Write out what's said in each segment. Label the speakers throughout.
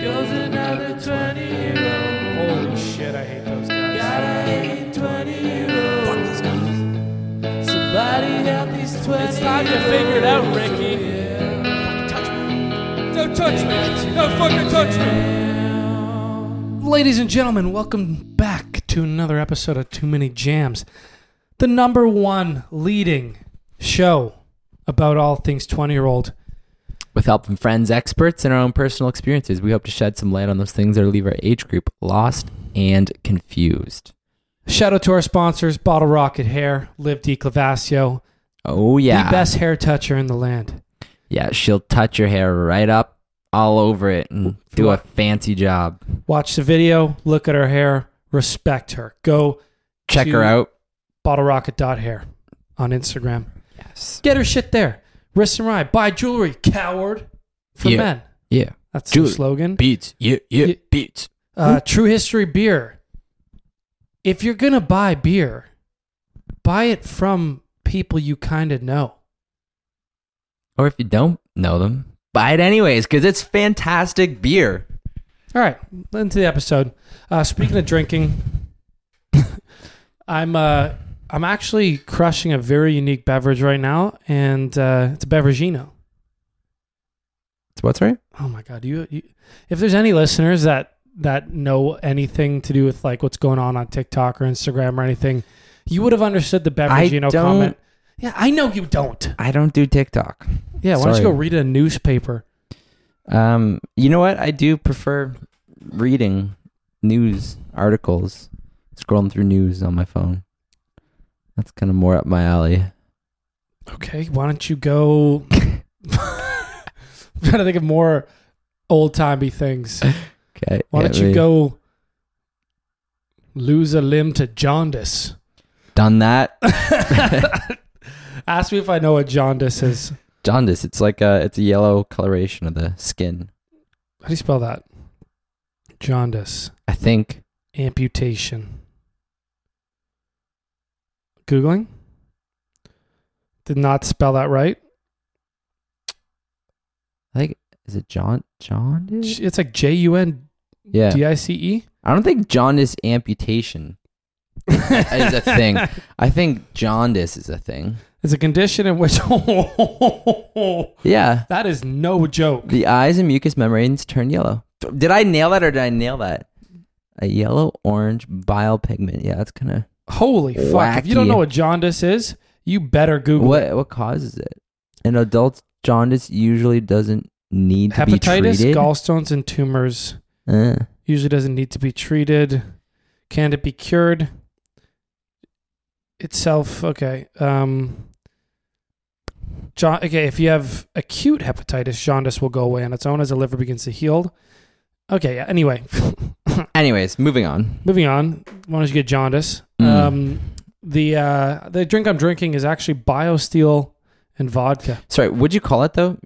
Speaker 1: goes another 20 year old.
Speaker 2: Holy shit, I hate those guys.
Speaker 1: Gotta hate 20 year old. Fuck these guys. Somebody help these 20
Speaker 2: It's time to figure it out, Ricky. Yeah. Touch me. Don't touch me. Don't fucking touch me. Ladies and gentlemen, welcome back to another episode of Too Many Jams, the number one leading show about all things 20 year old.
Speaker 3: With help from friends, experts, and our own personal experiences, we hope to shed some light on those things that leave our age group lost and confused.
Speaker 2: Shout out to our sponsors, Bottle Rocket Hair, Liv D. Clavasio,
Speaker 3: Oh, yeah.
Speaker 2: the best hair toucher in the land.
Speaker 3: Yeah, she'll touch your hair right up all over it and do a fancy job.
Speaker 2: Watch the video, look at her hair, respect her. Go
Speaker 3: Check her out.
Speaker 2: bottlerocket.hair on Instagram.
Speaker 3: Yes.
Speaker 2: Get her shit there. Wrist and Rye. Buy jewelry, coward. For
Speaker 3: Yeah.
Speaker 2: men.
Speaker 3: Yeah.
Speaker 2: That's
Speaker 3: Jewelry.
Speaker 2: the slogan.
Speaker 3: Beats. Yeah, yeah,
Speaker 2: Yeah.
Speaker 3: beats.
Speaker 2: Uh, True History Beer. If you're going to buy beer, buy it from people you kind of know.
Speaker 3: Or if you don't know them, buy it anyways because it's fantastic beer.
Speaker 2: All right, into the episode. Uh, speaking of drinking, I'm uh, I'm actually crushing a very unique beverage right now, and uh, it's a Beveragino.
Speaker 3: So what's right?
Speaker 2: Oh my god! You, you, if there's any listeners that that know anything to do with like what's going on on TikTok or Instagram or anything, you would have understood the Beveragino
Speaker 3: don't-
Speaker 2: comment. Yeah, I know you don't.
Speaker 3: I don't do TikTok.
Speaker 2: Yeah, why don't you go read a newspaper?
Speaker 3: Um, you know what? I do prefer reading news articles, scrolling through news on my phone. That's kind of more up my alley.
Speaker 2: Okay, why don't you go? I'm trying to think of more old timey things.
Speaker 3: Okay.
Speaker 2: Why don't you
Speaker 3: me.
Speaker 2: go lose a limb to jaundice?
Speaker 3: Done that.
Speaker 2: Ask me if I know what jaundice is.
Speaker 3: Jaundice. It's like a it's a yellow coloration of the skin.
Speaker 2: How do you spell that? Jaundice.
Speaker 3: I think.
Speaker 2: Amputation. Googling? Did not spell that right.
Speaker 3: I think is it John jaundice?
Speaker 2: It's like J U N. D I C E.
Speaker 3: I don't think jaundice amputation is a thing. I think jaundice is a thing.
Speaker 2: It's a condition in which
Speaker 3: Yeah.
Speaker 2: that is no joke.
Speaker 3: The eyes and mucous membranes turn yellow. Did I nail that or did I nail that? A yellow orange bile pigment. Yeah, that's kind of
Speaker 2: Holy fuck! If you don't
Speaker 3: Wacky.
Speaker 2: know what jaundice is, you better Google it.
Speaker 3: what what causes it. An adult jaundice usually doesn't need to be
Speaker 2: Hepatitis,
Speaker 3: treated.
Speaker 2: gallstones, and tumors
Speaker 3: Uh,
Speaker 2: usually doesn't need to be treated. Can it be cured? Itself, okay. Um, jaun- okay, if you have acute hepatitis, jaundice will go away on its own as the liver begins to heal. Okay, yeah, anyway,
Speaker 3: anyways, moving on.
Speaker 2: moving on. Why don't you get jaundice?
Speaker 3: Mm.
Speaker 2: Um, the uh, the drink I'm drinking is actually BioSteel and vodka.
Speaker 3: Sorry, what'd you call it though?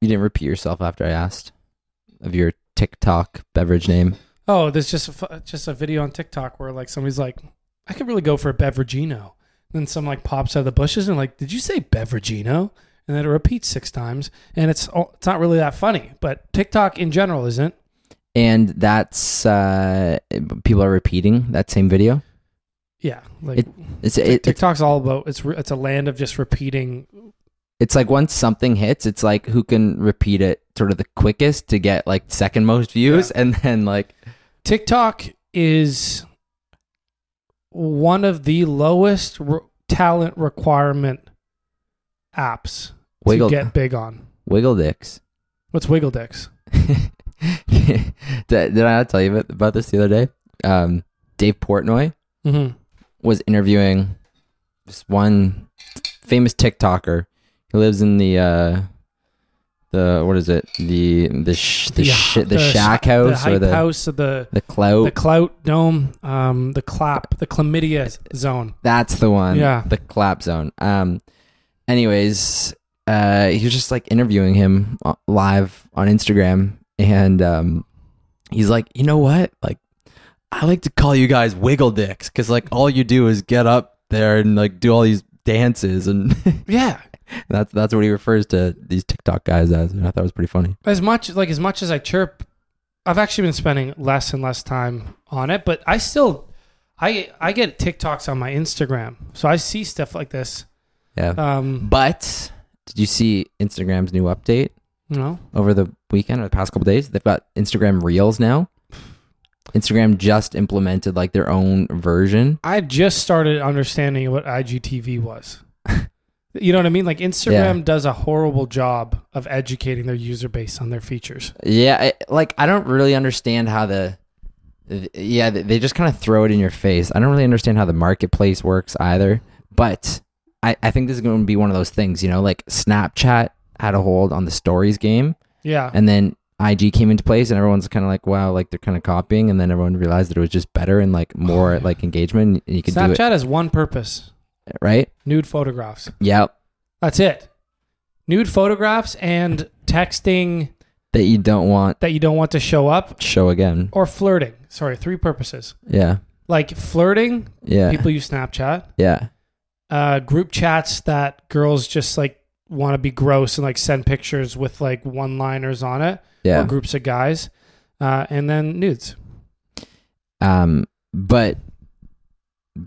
Speaker 3: You didn't repeat yourself after I asked of your TikTok beverage name.
Speaker 2: Oh, there's just a, fu- just a video on TikTok where like somebody's like, I could really go for a Beveragino. Then some like pops out of the bushes and like, did you say Beveragino? And then it repeats six times, and it's it's not really that funny. But TikTok in general isn't.
Speaker 3: And that's uh people are repeating that same video.
Speaker 2: Yeah, like
Speaker 3: It- It's it, it's
Speaker 2: TikTok's all about it's it's a land of just repeating.
Speaker 3: it's like once something hits, it's like who can repeat it sort of the quickest to get like second most views, and then like
Speaker 2: TikTok is one of the lowest re- talent requirement apps
Speaker 3: wiggle
Speaker 2: to get big on.
Speaker 3: wiggle dicks.
Speaker 2: What's Wiggle Dicks?
Speaker 3: did, did I not tell you about, this the other day? Um, Dave Portnoy
Speaker 2: Mm-hmm.
Speaker 3: was interviewing this one famous TikToker. He lives in the uh, the what is it? The the sh- the, sh- the, shack house
Speaker 2: the
Speaker 3: or the
Speaker 2: house, of the
Speaker 3: the clout.
Speaker 2: the clout dome, um, the clap, the chlamydia zone.
Speaker 3: That's the one.
Speaker 2: Yeah.
Speaker 3: The clap zone. Um anyways, uh he was just like interviewing him uh, live on Instagram and um he's like, "You know what? Like I like to call you guys wiggle dicks cuz like all you do is get up there and like do all these dances and
Speaker 2: Yeah,
Speaker 3: That's that's what he refers to these TikTok guys as, and I thought it was pretty funny.
Speaker 2: as much like as much as I chirp, I've actually been spending less and less time on it. But I still, I I get TikToks on my Instagram, so I see stuff like this.
Speaker 3: Yeah.
Speaker 2: Um,
Speaker 3: But did you see Instagram's new update
Speaker 2: know,
Speaker 3: over the weekend or the past couple days? They've got Instagram Reels now. Instagram just implemented like their own version.
Speaker 2: I just started understanding what IGTV was. you know what I mean? Like Instagram does a horrible job of educating their user base on their features.
Speaker 3: Yeah, I, like I don't really understand how the yeah they just kind of throw it in your face. I don't really understand how the marketplace works either. But I I think this is going to be one of those things. You know, like Snapchat had a hold on the stories game,
Speaker 2: Yeah.
Speaker 3: and then IG came into place, and everyone's kind of like, wow, like they're kind of copying, and then everyone realized that it was just better and like more
Speaker 2: Oh, yeah.
Speaker 3: like engagement, and you do
Speaker 2: Snapchat has one purpose:
Speaker 3: right.
Speaker 2: nude photographs.
Speaker 3: Yep,
Speaker 2: That's it. Nude photographs and texting
Speaker 3: that you don't want
Speaker 2: that you don't want to show up
Speaker 3: show again.
Speaker 2: or flirting. Sorry, three purposes.
Speaker 3: Yeah,
Speaker 2: Like flirting,
Speaker 3: yeah,
Speaker 2: people use Snapchat.
Speaker 3: yeah,
Speaker 2: Uh, group chats that girls just like want to be gross and like send pictures with like one liners on it,
Speaker 3: yeah.
Speaker 2: or groups of guys, uh, and then nudes.
Speaker 3: Um, but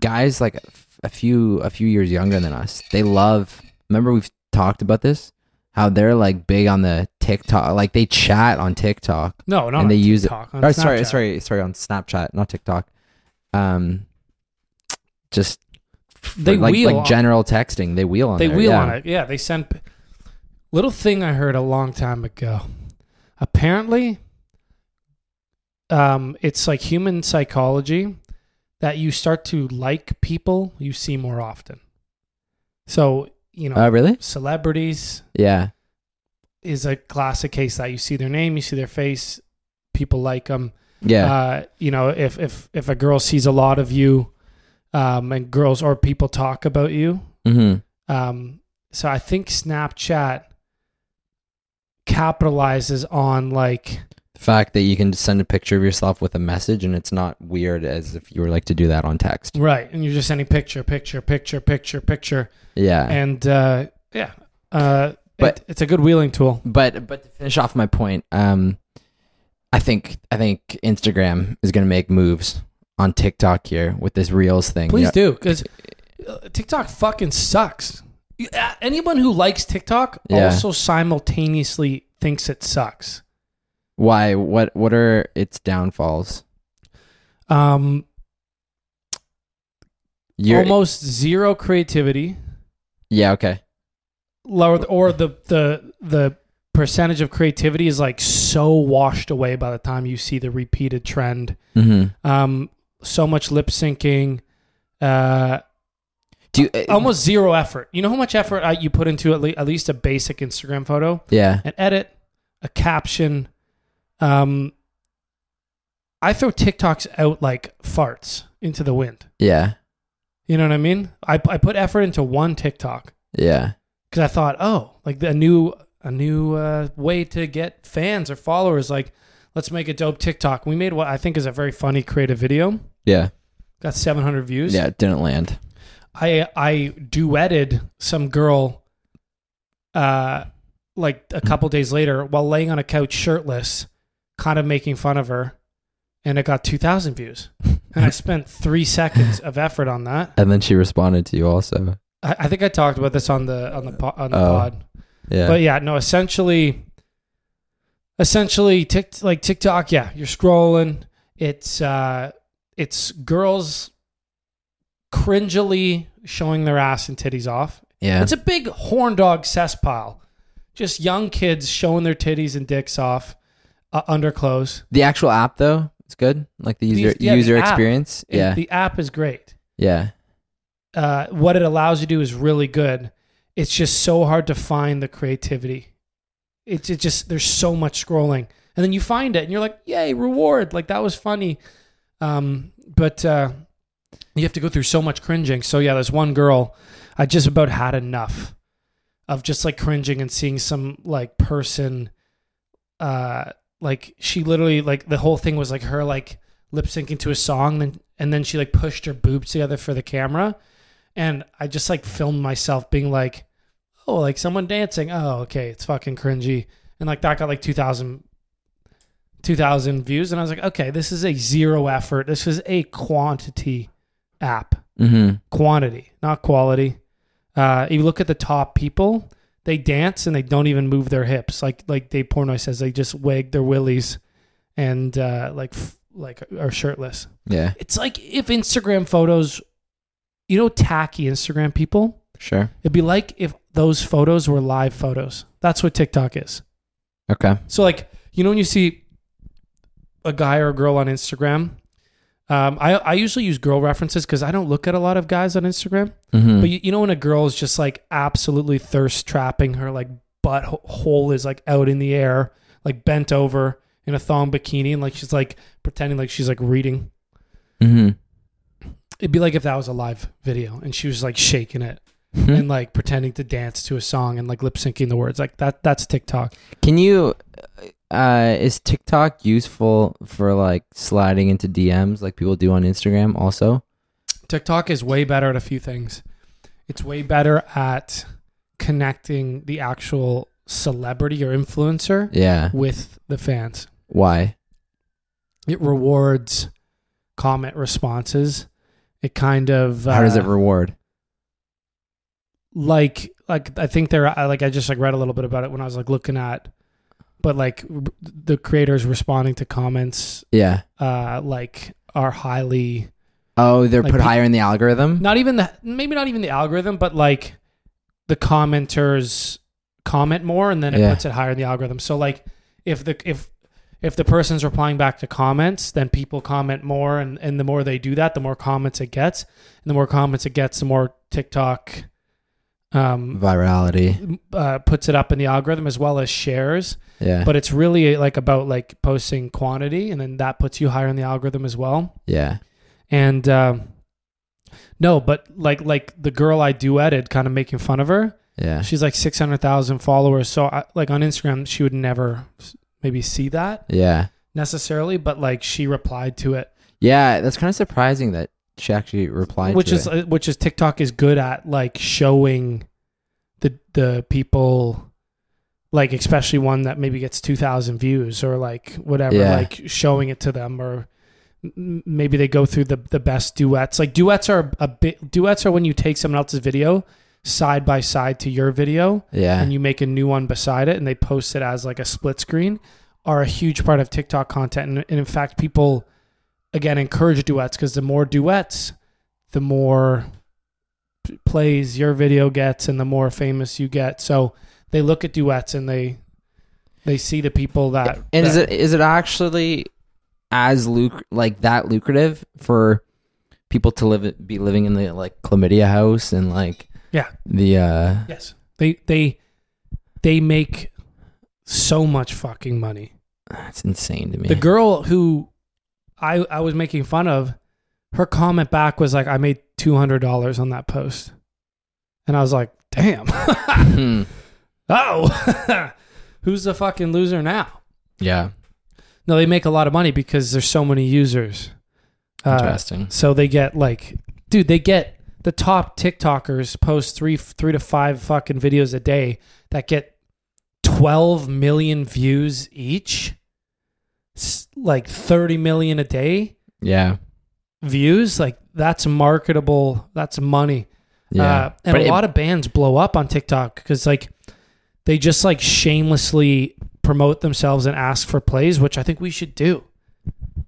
Speaker 3: guys like a few a few years younger than us, they love. Remember we've talked about this, how they're like big on the TikTok, like they chat on TikTok.
Speaker 2: No, not
Speaker 3: And they
Speaker 2: on
Speaker 3: use it- Or sorry, sorry, sorry, on Snapchat, not TikTok. Um, just
Speaker 2: They
Speaker 3: like
Speaker 2: wheel
Speaker 3: like
Speaker 2: on-
Speaker 3: general texting. They wheel on.
Speaker 2: They
Speaker 3: there,
Speaker 2: wheel
Speaker 3: yeah.
Speaker 2: on it. Yeah, they send. Little thing I heard a long time ago. Apparently, um, it's like human psychology that you start to like people you see more often. So you know,
Speaker 3: Oh, really?
Speaker 2: celebrities
Speaker 3: Yeah,
Speaker 2: is a classic case that you see their name, you see their face, people like them.
Speaker 3: yeah,
Speaker 2: Uh, you know, if if if a girl sees a lot of you, um, and girls or people talk about you,
Speaker 3: mm-hmm.
Speaker 2: um, so I think Snapchat capitalizes on like
Speaker 3: The fact that you can send a picture of yourself with a message and it's not weird as if you were like to do that on text.
Speaker 2: right, and you're just sending picture, picture, picture, picture, picture,
Speaker 3: Yeah.
Speaker 2: and uh, yeah, uh,
Speaker 3: But-
Speaker 2: it, it's a good wheeling tool.
Speaker 3: but but to finish off my point, um, I think I think Instagram is gonna make moves on TikTok here with this Reels thing.
Speaker 2: Please
Speaker 3: Yeah.
Speaker 2: do because TikTok fucking sucks. Uh, Anyone who likes TikTok
Speaker 3: Yeah.
Speaker 2: also simultaneously thinks it sucks.
Speaker 3: Why? What? What are its downfalls?
Speaker 2: Um,
Speaker 3: You're,
Speaker 2: almost zero creativity.
Speaker 3: yeah. Okay.
Speaker 2: lower or the the the percentage of creativity is like so washed away by the time you see the repeated trend
Speaker 3: Mm-hmm.
Speaker 2: um so much lip syncing uh
Speaker 3: Do you, uh,
Speaker 2: almost zero effort you know how much effort I, you put into at, le- at least a basic instagram photo
Speaker 3: Yeah.
Speaker 2: an edit a caption um i throw tiktoks out like farts into the wind
Speaker 3: Yeah.
Speaker 2: you know what i mean i, I put effort into one tiktok
Speaker 3: Yeah.
Speaker 2: because I thought, oh, like a new a new uh, way to get fans or followers. Like, let's make a dope TikTok. We made what I think is a very funny, creative video.
Speaker 3: Yeah.
Speaker 2: Got 700 views.
Speaker 3: Yeah. It didn't land.
Speaker 2: I I duetted some girl, uh, like a couple days later while laying on a couch shirtless, kind of making fun of her, and it got 2,000 views. And I spent three seconds of effort on that.
Speaker 3: And then she responded to you also.
Speaker 2: I, I think I talked about this on the on the po- on the
Speaker 3: Oh.
Speaker 2: pod.
Speaker 3: Yeah.
Speaker 2: But yeah, no, essentially, essentially, tick like TikTok. Yeah, you're scrolling. It's uh, it's girls cringily showing their ass and titties off.
Speaker 3: yeah.
Speaker 2: It's a big horn dog cesspile. Just young kids showing their titties and dicks off, uh, underclothes.
Speaker 3: the actual app though, it's good. Like the
Speaker 2: The-
Speaker 3: user
Speaker 2: yeah, the
Speaker 3: user
Speaker 2: app.
Speaker 3: experience.
Speaker 2: It-
Speaker 3: yeah.
Speaker 2: the app is great.
Speaker 3: yeah.
Speaker 2: uh, what it allows you to do is really good. It's just so hard to find the creativity. It's it just there's so much scrolling, and then you find it, and you're like, "Yay, reward!" Like that was funny, um, but uh, you have to go through so much cringing. So yeah, there's one girl I just about had enough of just like cringing and seeing some like person, uh, like she literally like the whole thing was like her like lip syncing to a song, then and then she like pushed her boobs together for the camera and I just like filmed myself being like, oh, like someone dancing. Oh, okay, it's fucking cringy. And like that got like 2,000 2,000 views. And I was like, okay, this is a zero effort. This is a quantity app.
Speaker 3: Mm-hmm.
Speaker 2: Quantity, not quality. Uh, you look at the top people, they dance and they don't even move their hips. Like like Dave Portnoy says, they just wag their willies and uh, like f- like are shirtless.
Speaker 3: Yeah.
Speaker 2: It's like if Instagram photos, you know, tacky Instagram people.
Speaker 3: Sure.
Speaker 2: It'd be like if those photos were live photos. That's what TikTok is.
Speaker 3: Okay.
Speaker 2: So like you know when you see a guy or a girl on Instagram, um, I I usually use girl references because I don't look at a lot of guys on Instagram.
Speaker 3: Mm-hmm.
Speaker 2: But you, you know when a girl is just like absolutely thirst trapping, her like butt hole is like out in the air, like bent over in a thong bikini, and like she's like pretending like she's like reading.
Speaker 3: mm-hmm.
Speaker 2: It'd be like if that was a live video and she was like shaking it
Speaker 3: Hmm.
Speaker 2: and like pretending to dance to a song and like lip syncing the words. Like that. That's TikTok.
Speaker 3: Can you? Uh, is TikTok useful for like sliding into DMs like people do on Instagram? Also.
Speaker 2: TikTok is way better at a few things. It's way better at connecting the actual celebrity or influencer
Speaker 3: Yeah.
Speaker 2: with the fans.
Speaker 3: Why?
Speaker 2: It rewards comment responses. It kind of
Speaker 3: How does it
Speaker 2: uh,
Speaker 3: reward?
Speaker 2: Like like I think there I like I just like read a little bit about it when I was like looking at but like the creators responding to comments
Speaker 3: Yeah.
Speaker 2: uh like are highly
Speaker 3: Oh, they're
Speaker 2: Like
Speaker 3: put higher in the algorithm.
Speaker 2: not even the maybe not even the algorithm but like the commenters comment more and then it
Speaker 3: Yeah.
Speaker 2: puts it higher in the algorithm so like if the if if the person's replying back to comments then people comment more and and the more they do that the more comments it gets and the more comments it gets the more tiktok um
Speaker 3: Virality.
Speaker 2: uh, puts it up in the algorithm as well as shares
Speaker 3: Yeah.
Speaker 2: but it's really like about like posting quantity and then that puts you higher in the algorithm as well
Speaker 3: yeah.
Speaker 2: and um, no, but like like the girl I duetted, kind of making fun of her.
Speaker 3: Yeah.
Speaker 2: She's like six hundred thousand followers. So I, like on Instagram, she would never maybe see that
Speaker 3: Yeah.
Speaker 2: necessarily, but like she replied to it,
Speaker 3: Yeah. That's kind of surprising that she actually replied.
Speaker 2: which
Speaker 3: to
Speaker 2: is
Speaker 3: it.
Speaker 2: uh, which is TikTok is good at like showing the the people. Like especially one that maybe gets two thousand views or like whatever,
Speaker 3: Yeah.
Speaker 2: like showing it to them or maybe they go through the the best duets. Like duets are a bit duets are when you take someone else's video side by side to your video
Speaker 3: yeah.
Speaker 2: and you make a new one beside it and they post it as like a split screen are a huge part of TikTok content and, and in fact people again encourage duets because the more duets the more plays your video gets and the more famous you get. So they look at duets and they they see the people that
Speaker 3: and is it is it actually as luc like that lucrative for people to live be living in the like chlamydia house and like
Speaker 2: Yeah.
Speaker 3: the uh
Speaker 2: Yes. They they they make so much fucking money.
Speaker 3: That's insane to me.
Speaker 2: The girl who I I was making fun of, her comment back was like, I made two hundred dollars on that post. And I was like, damn.
Speaker 3: Hmm.
Speaker 2: oh. Who's the fucking loser now?
Speaker 3: yeah.
Speaker 2: No, they make a lot of money because there's so many users. Uh,
Speaker 3: Interesting.
Speaker 2: so they get like, dude, they get the top TikTokers post three three to five fucking videos a day that get 12 million views each, like 30 million a day
Speaker 3: yeah.
Speaker 2: views. Like that's marketable. That's money.
Speaker 3: Yeah.
Speaker 2: Uh, and
Speaker 3: But
Speaker 2: a
Speaker 3: it-
Speaker 2: lot of bands blow up on TikTok because like they just like shamelessly promote themselves and ask for plays, which I think we should do.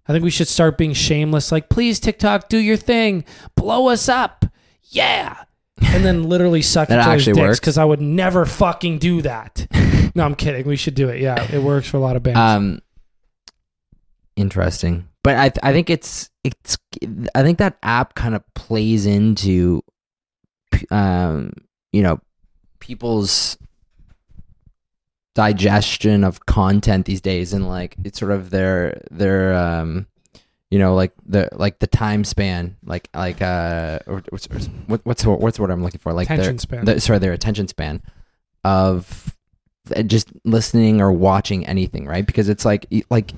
Speaker 2: I think we should start being shameless. Like, please, TikTok, do your thing, blow us up, yeah, and then literally suck each other's dicks because I would never fucking do that. no, I'm kidding. We should do it. Yeah, it works for a lot of bands.
Speaker 3: Um, interesting, but I th- I think it's it's I think that app kind of plays into, um, you know, people's digestion of content these days, and like it's sort of their their um, you know, like the like the time span, like like uh, or, what's what, what's what's the word I'm looking for, like their
Speaker 2: span.
Speaker 3: the, sorry, their attention span of uh, just listening or watching anything, right? Because it's like like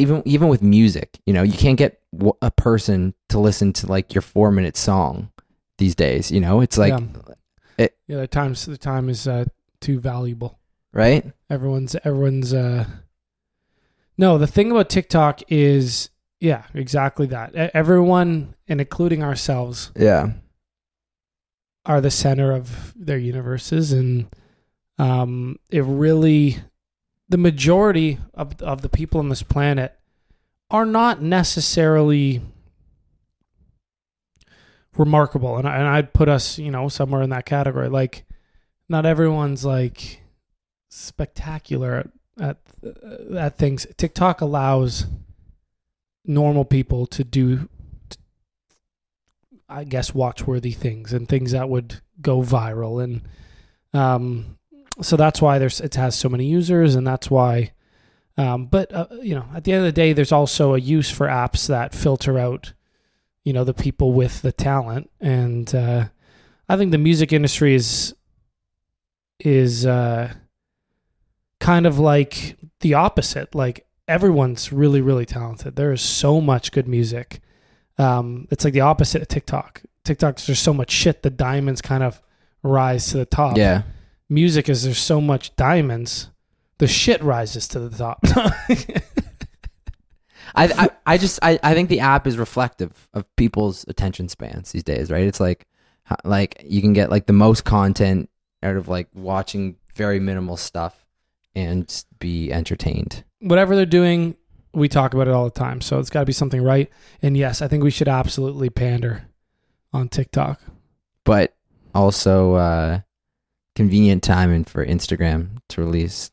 Speaker 3: even even with music, you know, you can't get a person to listen to like your four minute song these days. You know, it's like
Speaker 2: Yeah.
Speaker 3: It-
Speaker 2: yeah, the times the time is uh, too valuable.
Speaker 3: right?
Speaker 2: Everyone's everyone's. uh No, the thing about TikTok is, yeah, exactly that. Everyone, and including ourselves,
Speaker 3: Yeah.
Speaker 2: are the center of their universes, and um, it really, the majority of of the people on this planet are not necessarily remarkable, and I, and I'd put us, you know, somewhere in that category. Like, not everyone's like spectacular at at, at things. TikTok allows normal people to do I guess watch-worthy things and things that would go viral and um so that's why there's it has so many users and that's why um but uh, you know at the end of the day there's also a use for apps that filter out you know the people with the talent and uh I think the music industry is is uh kind of like the opposite like everyone's really really talented there is so much good music um, it's like the opposite of TikTok. TikTok, there's so much shit. The diamonds kind of rise to the top.
Speaker 3: Yeah.
Speaker 2: Music is there's so much diamonds, the shit rises to the top.
Speaker 3: I, I, I just I, I think the app is reflective of people's attention spans these days, right? It's like like you can get like the most content out of like watching very minimal stuff and be entertained.
Speaker 2: Whatever they're doing, we talk about it all the time. So it's got to be something right. And yes, I think we should absolutely pander on TikTok.
Speaker 3: But also uh convenient timing for Instagram to release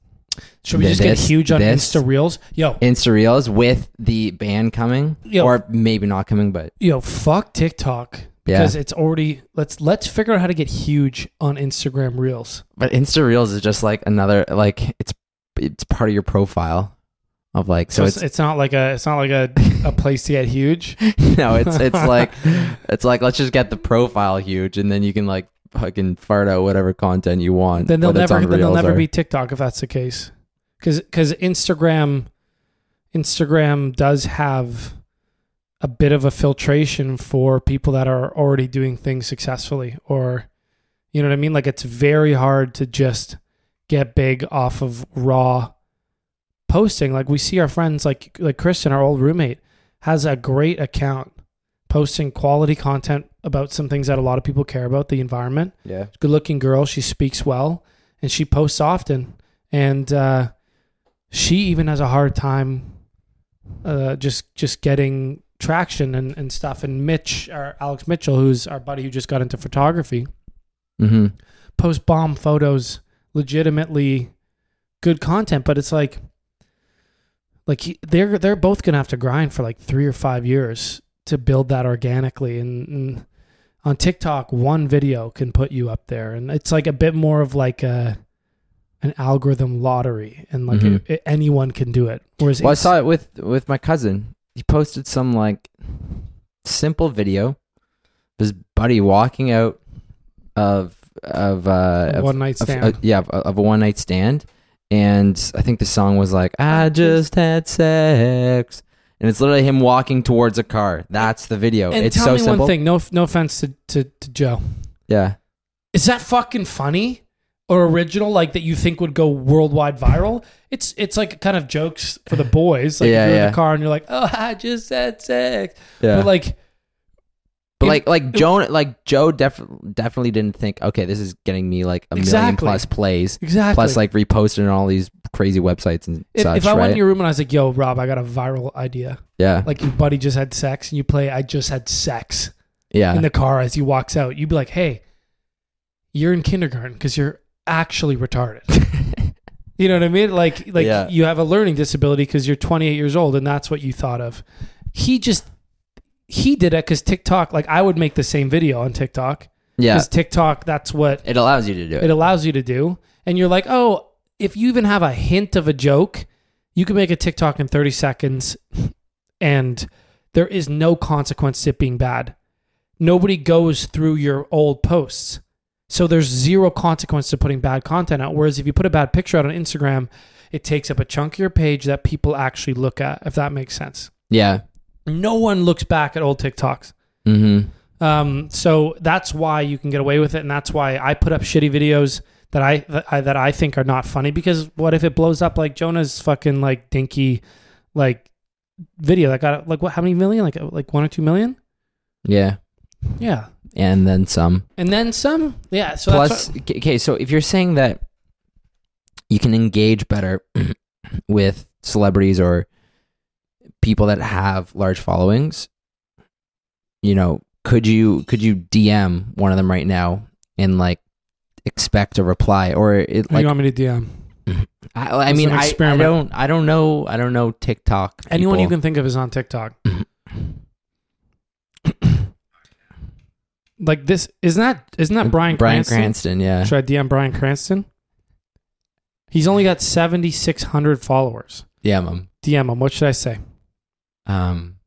Speaker 2: Should we
Speaker 3: Th-
Speaker 2: just get huge on
Speaker 3: this-
Speaker 2: Insta Reels? Yo,
Speaker 3: Insta Reels with the ban coming
Speaker 2: Yo.
Speaker 3: or maybe not coming, but
Speaker 2: yo, fuck TikTok
Speaker 3: yeah.
Speaker 2: because it's already let's let's figure out how to get huge on Instagram Reels.
Speaker 3: But Insta Reels is just like another like it's it's part of your profile of like
Speaker 2: So,
Speaker 3: so
Speaker 2: it's,
Speaker 3: it's
Speaker 2: it's not like a it's not like a, a place to get huge.
Speaker 3: no it's it's like it's like let's just get the profile huge and then you can like fucking fart out whatever content you want.
Speaker 2: then they'll never then they'll never
Speaker 3: or-
Speaker 2: be TikTok if that's the case. Because because Instagram Instagram does have a bit of a filtration for people that are already doing things successfully or you know what I mean like it's very hard to just get big off of raw posting like we see our friends like like Kristen our old roommate has a great account posting quality content about some things that a lot of people care about the environment
Speaker 3: yeah.
Speaker 2: good looking girl. She speaks well and she posts often. And uh, she even has a hard time uh, just just getting traction and, and stuff. And Mitch, or Alex Mitchell, who's our buddy who just got into photography,
Speaker 3: Mm-hmm.
Speaker 2: post bomb photos, legitimately good content. But it's like, like he- they're they're both gonna have to grind for like three or five years to build that organically. And, and on TikTok, one video can put you up there, and it's like a bit more of like a an algorithm lottery, and like
Speaker 3: Mhm.
Speaker 2: it- anyone can do it. Whereas
Speaker 3: Well, I saw it with with my cousin. He posted some like simple video of his buddy walking out of of uh of,
Speaker 2: one night
Speaker 3: of-
Speaker 2: stand.
Speaker 3: uh, yeah of, of a one night stand, and I think the song was like "I just had sex," and it's literally him walking towards a car. That's the video.
Speaker 2: and
Speaker 3: it's
Speaker 2: tell
Speaker 3: so
Speaker 2: me
Speaker 3: simple.
Speaker 2: one thing. No, no offense to, to, to Joe.
Speaker 3: Yeah,
Speaker 2: Is that fucking funny or original? Like that you think would go worldwide viral? It's it's like kind of jokes for the boys. Like
Speaker 3: Yeah,
Speaker 2: you're in the car and you're like, oh, I just had sex.
Speaker 3: yeah.
Speaker 2: But like,
Speaker 3: But
Speaker 2: it-
Speaker 3: like like Joe like Joe def- definitely didn't think okay this is getting me like a million plus plays
Speaker 2: exactly.
Speaker 3: plus like reposted on all these crazy websites and
Speaker 2: if,
Speaker 3: such
Speaker 2: if I
Speaker 3: right
Speaker 2: went in your room and I was like, yo, Rob, I got a viral idea.
Speaker 3: yeah
Speaker 2: Like your buddy just had sex and you play, I just had sex
Speaker 3: yeah
Speaker 2: in the car as he walks out. You'd be like, hey, you're in kindergarten because you're actually retarded. You know what I mean? Like like
Speaker 3: Yeah.
Speaker 2: you have a learning disability because you're 28 years old and that's what you thought of. He just he did it because TikTok. Like I would make the same video on TikTok
Speaker 3: yeah
Speaker 2: because TikTok. That's what
Speaker 3: it allows you to do it,
Speaker 2: it allows you to do. And you're like, oh, if you even have a hint of a joke, you can make a TikTok in 30 seconds, and there is no consequence to it being bad. Nobody goes through your old posts. So there's zero consequence to putting bad content out. Whereas if you put a bad picture out on Instagram, it takes up a chunk of your page that people actually look at, if that makes sense.
Speaker 3: yeah
Speaker 2: No one looks back at old TikToks.
Speaker 3: mm-hmm
Speaker 2: Um, so that's why you can get away with it, and that's why I put up shitty videos that I that I, that I think are not funny. Because what if it blows up like Jonah's fucking like dinky, like video that got like what? How many million? Like uh, like one or two million?
Speaker 3: Yeah,
Speaker 2: Yeah,
Speaker 3: and then some.
Speaker 2: and then some. Yeah. So that's
Speaker 3: Plus, okay, so if you're saying that you can engage better with celebrities or people that have large followings, you know, could you could you DM one of them right now and like expect a reply or it like
Speaker 2: you want me to DM?
Speaker 3: I, I mean I, I don't I don't know I don't know TikTok
Speaker 2: Anyone you can think of is on TikTok. like this, isn't that isn't that Bryan
Speaker 3: Bryan
Speaker 2: Cranston?
Speaker 3: Cranston yeah
Speaker 2: Should I DM Bryan Cranston? He's only got seventy six hundred followers.
Speaker 3: DM mom
Speaker 2: DM him. What should I say?
Speaker 3: um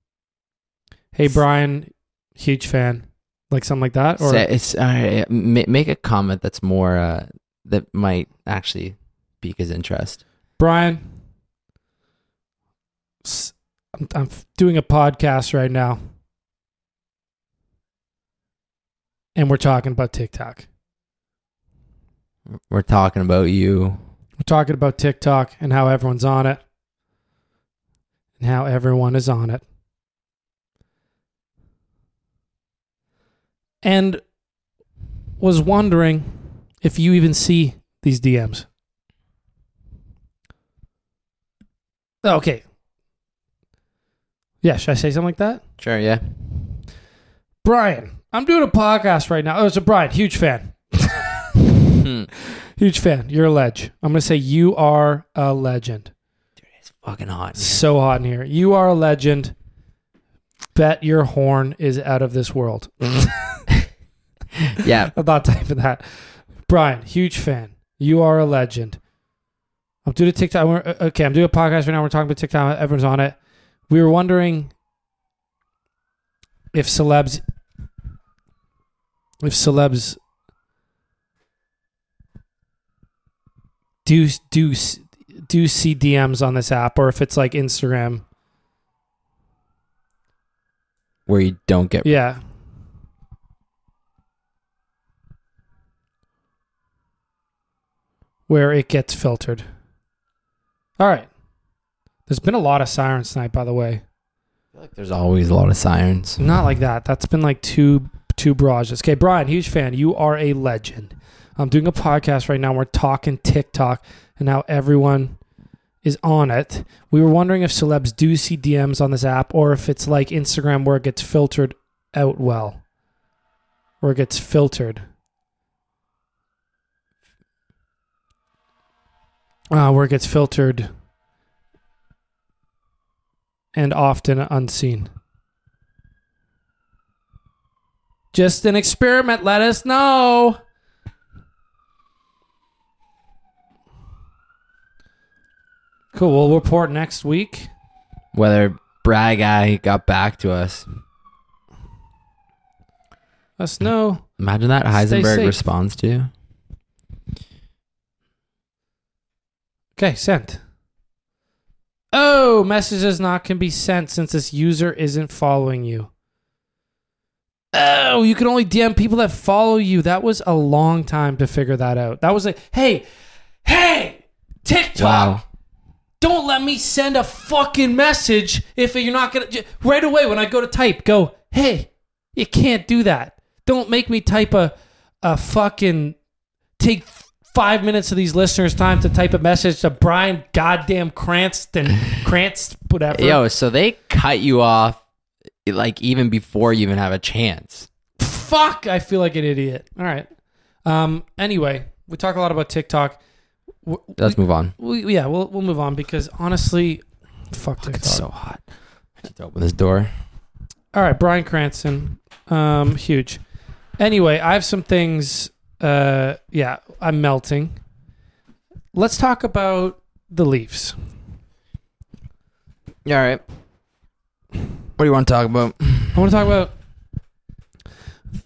Speaker 2: Hey Bryan, huge fan. Like something like that, or
Speaker 3: it's uh, make a comment that's more uh, that might actually pique his interest.
Speaker 2: Bryan. I'm, I'm doing a podcast right now, and we're talking about TikTok.
Speaker 3: We're talking about you.
Speaker 2: We're talking about TikTok and how everyone's on it, and how everyone is on it. And was wondering if you even see these DMs. Oh, Okay. Yeah, should I say something like that?
Speaker 3: Sure, yeah.
Speaker 2: Bryan, I'm doing a podcast right now. Oh, it's a Bryan, huge fan.
Speaker 3: Hmm.
Speaker 2: Huge fan. You're a ledge. I'm going to say you are a legend.
Speaker 3: It's fucking hot.
Speaker 2: So hot in here. You are a legend. Bet your horn is out of this world.
Speaker 3: yeah,
Speaker 2: I'm not typing that. Bryan, huge fan. You are a legend. I'm doing a TikTok. we're- uh, Okay, I'm doing a podcast right now. We're talking about TikTok. Everyone's on it. We were wondering if celebs, if celebs do do do see DMs on this app, or if it's like Instagram.
Speaker 3: where you don't get.
Speaker 2: Yeah. Where it gets filtered. All right. There's been a lot of sirens tonight, by the way.
Speaker 3: I feel like there's always a lot of sirens.
Speaker 2: Not like that. That's been like two two barrages. Okay, Bryan, huge fan. You are a legend. I'm doing a podcast right now. We're talking TikTok and how everyone is on it. We were wondering if celebs do see DMs on this app or if it's like Instagram where it gets filtered out well. Where it gets filtered. Uh, where it gets filtered and often unseen. Just an experiment. Let us know. Cool. We'll report next week.
Speaker 3: Whether Brad guy got back to us.
Speaker 2: Let us know.
Speaker 3: Imagine that Heisenberg responds to you.
Speaker 2: Okay, sent. Oh, messages not can be sent since this user isn't following you. Oh, you can only DM people that follow you. That was a long time to figure that out. That was like, hey, hey, TikTok.
Speaker 3: Wow.
Speaker 2: Don't let me send a fucking message if you're not gonna right away when I go to type. Go, hey, you can't do that. Don't make me type a a fucking take five minutes of these listeners' time to type a message to Bryan goddamn Cranston, Cranst, whatever.
Speaker 3: Yo, so they cut you off like even before you even have a chance.
Speaker 2: Fuck, I feel like an idiot. All right. Um. Anyway, we talk a lot about TikTok. W-
Speaker 3: Let's move on.
Speaker 2: We, yeah, we'll we'll move on because honestly, fuck TikTok.
Speaker 3: It's so hot. I need to open this door.
Speaker 2: All right, Bryan Cranston, um, huge. Anyway, I have some things. Uh, yeah, I'm melting. Let's talk about the Leafs.
Speaker 3: All right. What do you want to talk about?
Speaker 2: I want to talk about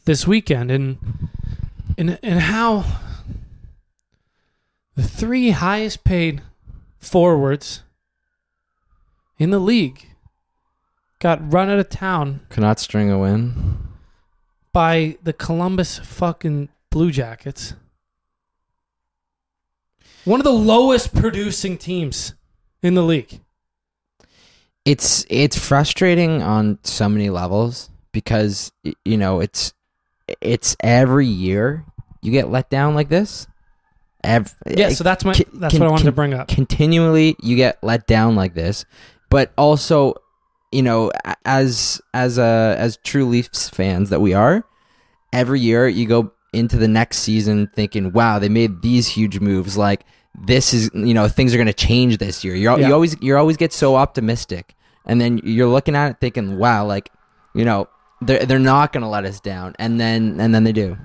Speaker 2: this weekend and and and how the three highest paid forwards in the league got run out of town
Speaker 3: Cannot string a win.
Speaker 2: by the Columbus fucking Blue Jackets. One of the lowest producing teams in the league.
Speaker 3: it's it's frustrating on so many levels because you know it's it's every year you get let down like this. Ev-
Speaker 2: Yeah, so that's my that's
Speaker 3: can-
Speaker 2: what I wanted to bring up.
Speaker 3: continually you get let down like this but also you know as as a as true leafs fans that we are every year you go into the next season thinking wow they made these huge moves. Like this is you know things are going to change this year. You're,
Speaker 2: Yeah.
Speaker 3: you always you always get so optimistic. And then you're looking at it thinking wow like you know they're, they're not going to let us down. And then and then they do.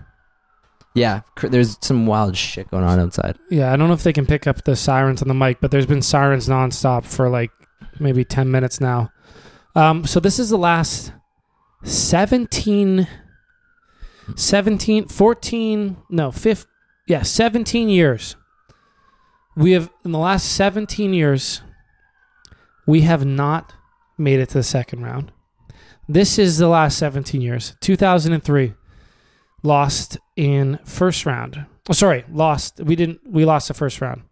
Speaker 3: Yeah there's some wild shit going on outside.
Speaker 2: Yeah, I don't know if they can pick up the sirens on the mic, but there's been sirens nonstop for like maybe 10 minutes now. Um, so this is the last 17, 17, 14, no, 15, yeah, 17 years. We have, in the last 17 years, we have not made it to the second round. This is the last 17 years. 2003, lost in first round. Oh, sorry, lost. We didn't. We lost the first round.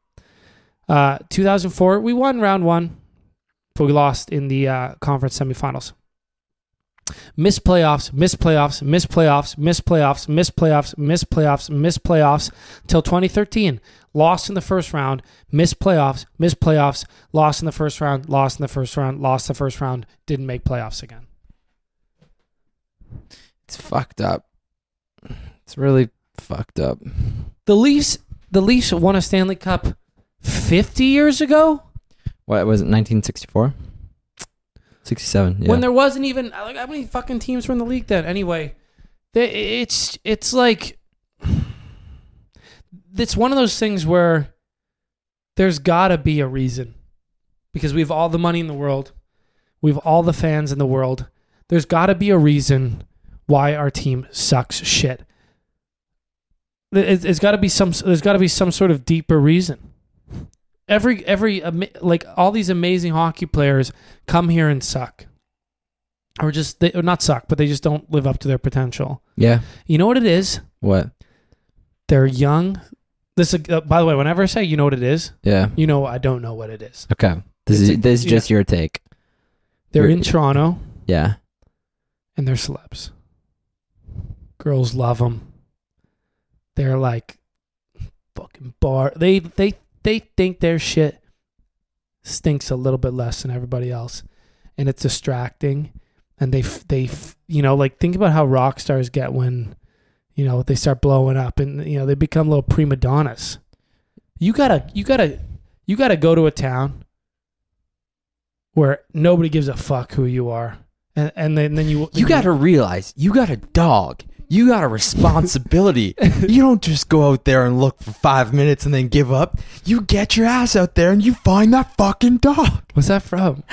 Speaker 2: Uh, 2004, we won round one, but we lost in the uh, conference semifinals. Missed playoffs, missed playoffs, missed playoffs, missed playoffs, missed playoffs, missed playoffs, missed playoffs till 2013. Lost in the first round, missed playoffs, missed playoffs, lost in the first round, lost in the first round, lost the first round, didn't make playoffs again.
Speaker 3: It's fucked up. It's really fucked up.
Speaker 2: The Leafs, the Leafs won a Stanley Cup 50 years ago.
Speaker 3: What was it? 1964, 67. Yeah.
Speaker 2: when there wasn't even like how many fucking teams were in the league then? Anyway it's it's like it's one of those things where there's gotta be a reason. Because we have all the money in the world. We have all the fans in the world. There's gotta be a reason why our team sucks shit. It- it's got to be some there's got to be some sort of deeper reason every every like all these amazing hockey players come here and suck or just they or not suck but they just don't live up to their potential
Speaker 3: yeah.
Speaker 2: you know what it is
Speaker 3: What?
Speaker 2: they're young this is- uh, by the way whenever i say you know what it is
Speaker 3: Yeah.
Speaker 2: you know i don't know what it is
Speaker 3: Okay. This
Speaker 2: It's
Speaker 3: is
Speaker 2: a-
Speaker 3: this is
Speaker 2: yeah.
Speaker 3: just your take.
Speaker 2: they're
Speaker 3: You're-
Speaker 2: in toronto
Speaker 3: Yeah.
Speaker 2: and they're celebs girls love them they're like fucking bar they they they think their shit stinks a little bit less than everybody else and it's distracting and they they you know like think about how rock stars get when you know they start blowing up and you know they become little prima donnas you gotta you gotta you gotta go to a town where nobody gives a fuck who you are and, and then, then you
Speaker 3: You got to realize you got a dog. You got a responsibility. you don't just go out there and look for five minutes and then give up. You get your ass out there and you find that fucking dog.
Speaker 2: what's that from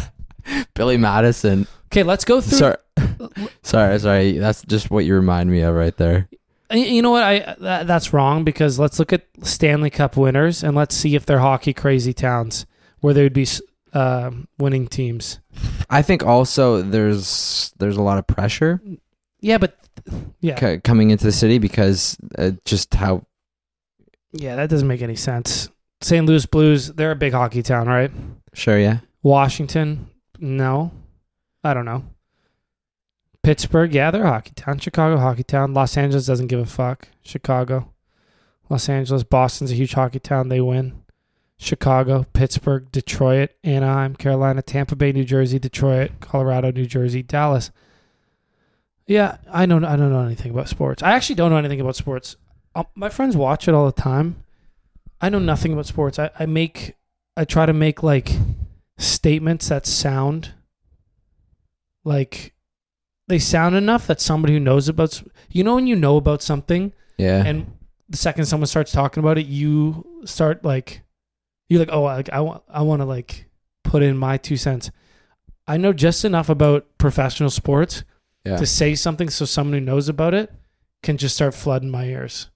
Speaker 3: Billy Madison.
Speaker 2: okay let's go through
Speaker 3: Sorry. sorry, sorry. That's just what you remind me of right there.
Speaker 2: You know what? I that, that's wrong because let's look at Stanley Cup winners and let's see if they're hockey crazy towns where they would be uh, winning teams.
Speaker 3: I think also there's there's a lot of pressure
Speaker 2: Yeah, but yeah,
Speaker 3: c- coming into the city because uh, just how
Speaker 2: yeah, that doesn't make any sense. St. Louis Blues, they're a big hockey town, right?
Speaker 3: sure yeah
Speaker 2: Washington, no, I don't know. Pittsburgh, yeah, they're a hockey town. Chicago, hockey town. Los Angeles doesn't give a fuck. Chicago, Los Angeles, Boston's a huge hockey town. They win. Chicago, Pittsburgh, Detroit, Anaheim, Carolina, Tampa Bay, New Jersey, Detroit, Colorado, New Jersey, Dallas. Yeah, I know. I don't know anything about sports. I actually don't know anything about sports. Uh, my friends watch it all the time. I know nothing about sports. I, I make, I try to make like statements that sound like they sound enough that somebody who knows about, you know, when you know about something
Speaker 3: yeah
Speaker 2: and the second someone starts talking about it, you start like you're like, oh, like I want, I want to like put in my two cents. I know just enough about professional sports
Speaker 3: yeah
Speaker 2: to say something so someone who knows about it can just start flooding my ears.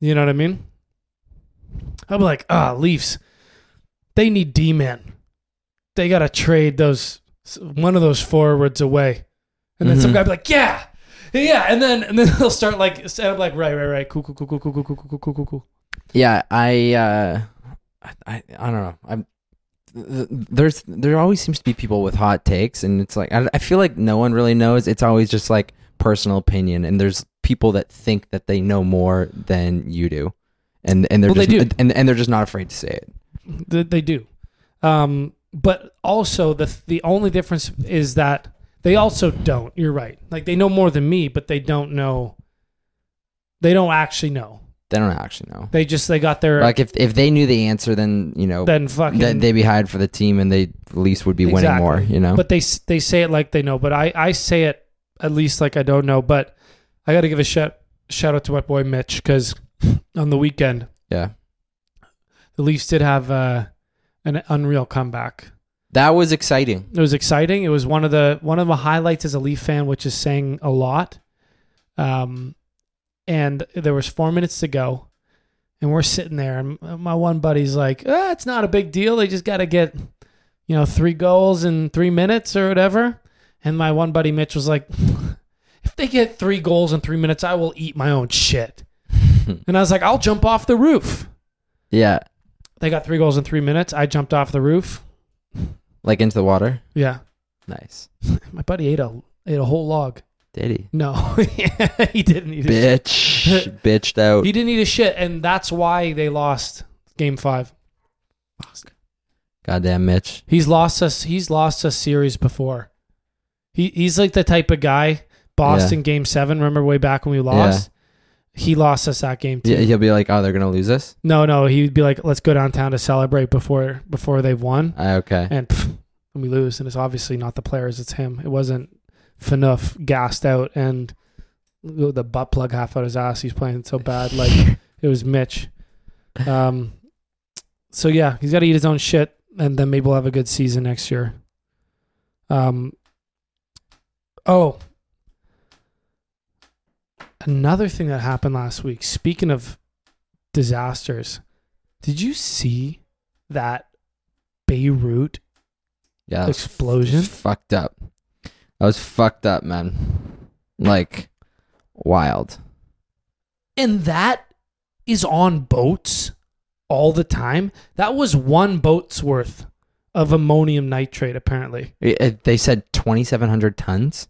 Speaker 2: You know what I mean? I'll be like, ah, Leafs, they need D men. They gotta trade those one of those forwards away. And then some
Speaker 3: Mhm.
Speaker 2: guy be like, yeah, Yeah, and then and then they'll start like set up like right, right, right, cool, cool, cool, cool, cool, cool, cool, cool, cool, cool, cool.
Speaker 3: Yeah, I, uh, I, I don't know. I'm there's there always seems to be people with hot takes, and it's like I, I feel like no one really knows. It's always just like personal opinion, and there's people that think that they know more than you do, and and they're
Speaker 2: Well, they
Speaker 3: just
Speaker 2: do.
Speaker 3: and and they're just not afraid to say it.
Speaker 2: They, they do, um, but also the the only difference is that they also don't. You're right. Like they know more than me, but they don't know. They don't actually know.
Speaker 3: They don't actually know.
Speaker 2: They just they got their
Speaker 3: Like if if they knew the answer, then you know
Speaker 2: then fucking.
Speaker 3: then they'd be hired for the team, and they at least would be winning
Speaker 2: Exactly.
Speaker 3: more. You know.
Speaker 2: but they s- they say it like they know. But I I say it at least like I don't know. But I got to give a shout shout out to my boy Mitch because on the weekend
Speaker 3: yeah,
Speaker 2: the Leafs did have uh, an unreal comeback.
Speaker 3: that was exciting.
Speaker 2: It was exciting. It was one of the one of the highlights as a Leaf fan, which is saying a lot. Um, and there was four minutes to go, and we're sitting there, and my one buddy's like, ah, "It's not a big deal. They just got to get, you know, three goals in three minutes or whatever." And my one buddy Mitch was like, "If they get three goals in three minutes, I will eat my own shit." and I was like, "I'll jump off the roof."
Speaker 3: Yeah,
Speaker 2: They got three goals in three minutes. I jumped off the roof.
Speaker 3: like into the water.
Speaker 2: Yeah,
Speaker 3: Nice.
Speaker 2: my buddy ate a ate a whole log.
Speaker 3: Did he?
Speaker 2: No, he didn't eat a shit.
Speaker 3: Bitch, bitched out.
Speaker 2: He didn't eat a shit, and that's why they lost game five.
Speaker 3: Goddamn Mitch.
Speaker 2: He's lost us. He's lost us series before. He he's like the type of guy. Boston game seven. Remember way back when we lost. He lost us that game too.
Speaker 3: Yeah, he'll be like, oh, they're gonna lose us.
Speaker 2: No, no, he'd be like, "Let's go downtown to celebrate before before they've won."
Speaker 3: Ah, okay.
Speaker 2: And pff, and we lose, and it's obviously not the players; it's him. It wasn't Fanuff gassed out and the butt plug half out his ass. He's playing so bad. Like it was Mitch. Um. So yeah, he's got to eat his own shit, and then maybe we'll have a good season next year. Um. Oh. Another thing that happened last week. Speaking of disasters, did you see that Beirut
Speaker 3: Yeah.
Speaker 2: explosion?
Speaker 3: fucked up. That was fucked up, man. Like wild.
Speaker 2: and that is on boats all the time. That was one boat's worth of ammonium nitrate. Apparently,
Speaker 3: It- it- uh, they said 2,700 tons.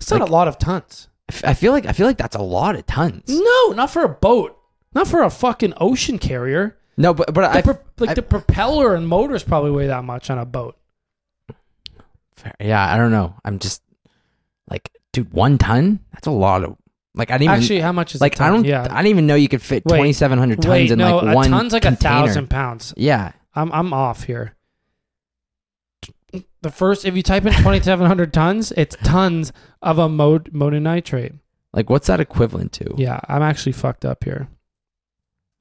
Speaker 2: it's not
Speaker 3: Like-
Speaker 2: a lot of tons.
Speaker 3: I f- I feel like I feel like that's a lot of tons.
Speaker 2: No, not for a boat. Not for a fucking ocean carrier.
Speaker 3: No, but but
Speaker 2: The
Speaker 3: I
Speaker 2: pro- like
Speaker 3: I-
Speaker 2: the propeller and motors probably weigh that much on a boat.
Speaker 3: Yeah, I don't know. I'm just like, dude, one ton? That's a lot of. Like, I didn't even,
Speaker 2: Actually, how much is a
Speaker 3: like I don't.
Speaker 2: Yeah.
Speaker 3: I didn't even know you could fit 2,700 tons
Speaker 2: Wait,
Speaker 3: in
Speaker 2: no,
Speaker 3: like
Speaker 2: a ton's like
Speaker 3: container.
Speaker 2: a thousand pounds.
Speaker 3: Yeah,
Speaker 2: I'm I'm off here. The first, if you type in 2,700 tons, it's tons of amod- mononitrate.
Speaker 3: like what's that equivalent to?
Speaker 2: Yeah, I'm actually fucked up here.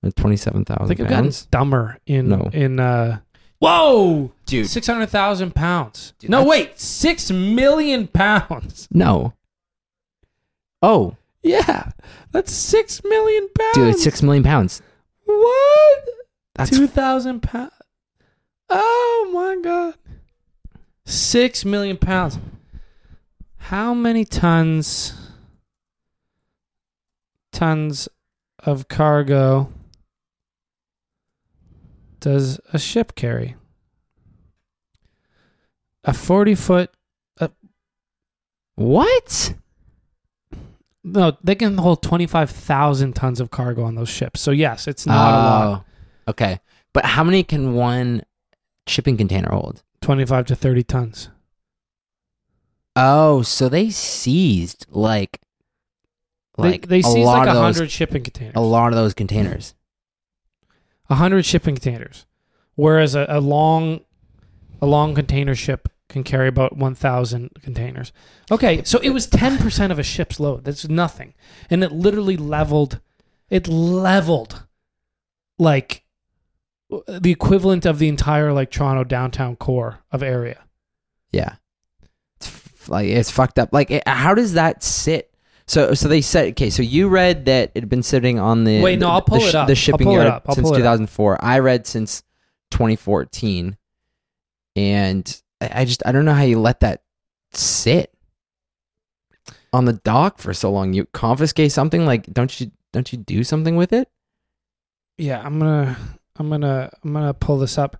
Speaker 3: Like
Speaker 2: I
Speaker 3: 27,000
Speaker 2: think I've gotten dumber in
Speaker 3: No.
Speaker 2: in uh. Whoa,
Speaker 3: Dude,
Speaker 2: six hundred thousand pounds.
Speaker 3: Dude,
Speaker 2: no,
Speaker 3: that's-
Speaker 2: wait, six million pounds.
Speaker 3: no. Oh,
Speaker 2: Yeah, that's six million pounds.
Speaker 3: dude, it's six million pounds.
Speaker 2: What?
Speaker 3: That's
Speaker 2: Two thousand pounds. Oh my god. Six million pounds. How many tons tons of cargo does a ship carry? A forty foot uh,
Speaker 3: what?
Speaker 2: no, they can hold twenty five thousand tons of cargo on those ships. So yes, it's not a lot.
Speaker 3: Oh, Okay, but how many can one shipping container hold?
Speaker 2: Twenty five to thirty tons.
Speaker 3: Oh, so they seized like, like
Speaker 2: they they seized like a hundred shipping containers.
Speaker 3: a lot of those containers.
Speaker 2: A hundred shipping containers, whereas a, a long, a long container ship can carry about one thousand containers. Okay, so it was ten percent of a ship's load. That's nothing, and it literally leveled. It leveled, like uh, the equivalent of the entire like Toronto downtown core of area.
Speaker 3: Yeah, it's f- like it's fucked up. Like, it, how does that sit? So, so they said okay. So you read that it had been sitting on the
Speaker 2: Wait, no,
Speaker 3: the-
Speaker 2: I'll pull
Speaker 3: the,
Speaker 2: it up.
Speaker 3: the shipping yard since
Speaker 2: pull it up.
Speaker 3: 2004. I read since 2014, and I, I just I don't know how you let that sit. on the dock for so long. You confiscate something like don't you don't you do something with it?
Speaker 2: Yeah, I'm gonna, I'm gonna, I'm gonna pull this up.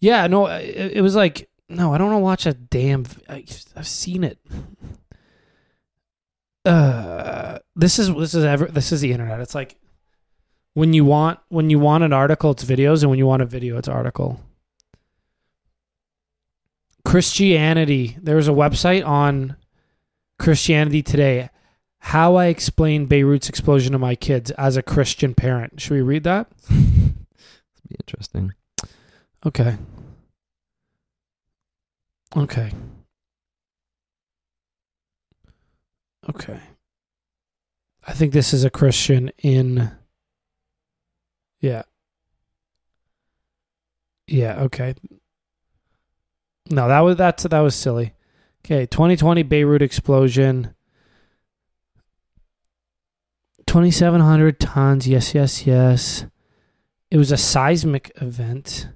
Speaker 2: Yeah, no, it, it was like, no, I don't want to watch a damn. I, I've seen it. Uh, this is this is ever this is the internet. It's like when you want when you want an article, it's videos, and when you want a video, it's article. Christianity. There was a website on Christianity Today. How I explain Beirut's explosion to my kids as a Christian parent. Should we read that?
Speaker 3: It'd Be interesting.
Speaker 2: Okay. Okay. Okay. I think this is a Christian in. Yeah. Yeah. Okay. No, that was that's that was silly. Okay, 2020 Beirut explosion. 2,700 tons. Yes, yes, yes. It was a seismic event.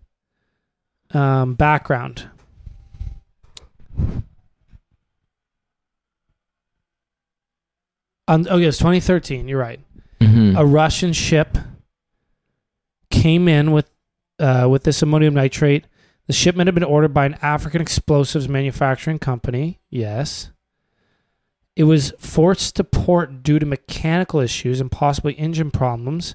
Speaker 2: Um, background. Um, oh, yes, 2013. You're right.
Speaker 3: Mm-hmm.
Speaker 2: A Russian ship came in with uh, with this ammonium nitrate. The shipment had been ordered by an African explosives manufacturing company. Yes. It was forced to port due to mechanical issues and possibly engine problems,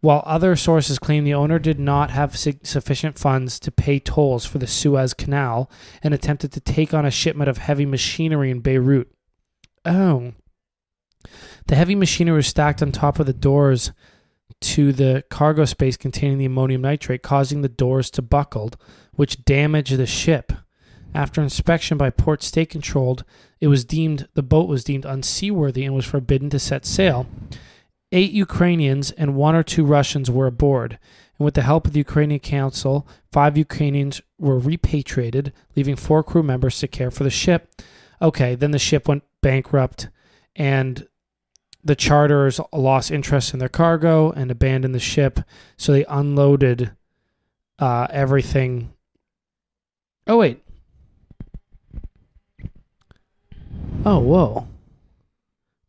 Speaker 2: while other sources claim the owner did not have su- sufficient funds to pay tolls for the Suez Canal and attempted to take on a shipment of heavy machinery in Beirut. Oh. The heavy machinery was stacked on top of the doors to the cargo space containing the ammonium nitrate, causing the doors to buckle, which damaged the ship. After inspection by Port State Controlled, it was deemed the boat was deemed unseaworthy and was forbidden to set sail. Eight Ukrainians and one or two Russians were aboard, and with the help of the Ukrainian Council, five Ukrainians were repatriated, leaving four crew members to care for the ship. Okay, then the ship went bankrupt, and the charters lost interest in their cargo and abandoned the ship, so they unloaded uh, everything. Oh wait. Oh whoa.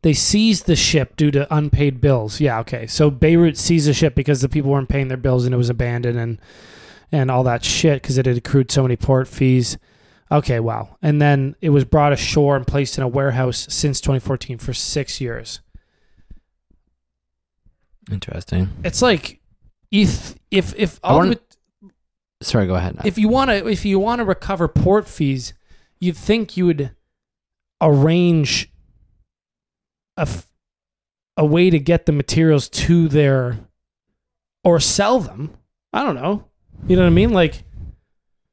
Speaker 2: They seized the ship due to unpaid bills. Yeah, okay. So Beirut seized the ship because the people weren't paying their bills and it was abandoned and and all that shit because it had accrued so many port fees. Okay, wow. And then it was brought ashore and placed in a warehouse since 2014 for six years.
Speaker 3: Interesting.
Speaker 2: It's like if if if
Speaker 3: I wanna- Sorry, go ahead.
Speaker 2: if you want to if you want to recover port fees, you'd think you would arrange a f- a way to get the materials to their or sell them. I don't know. You know what I mean? Like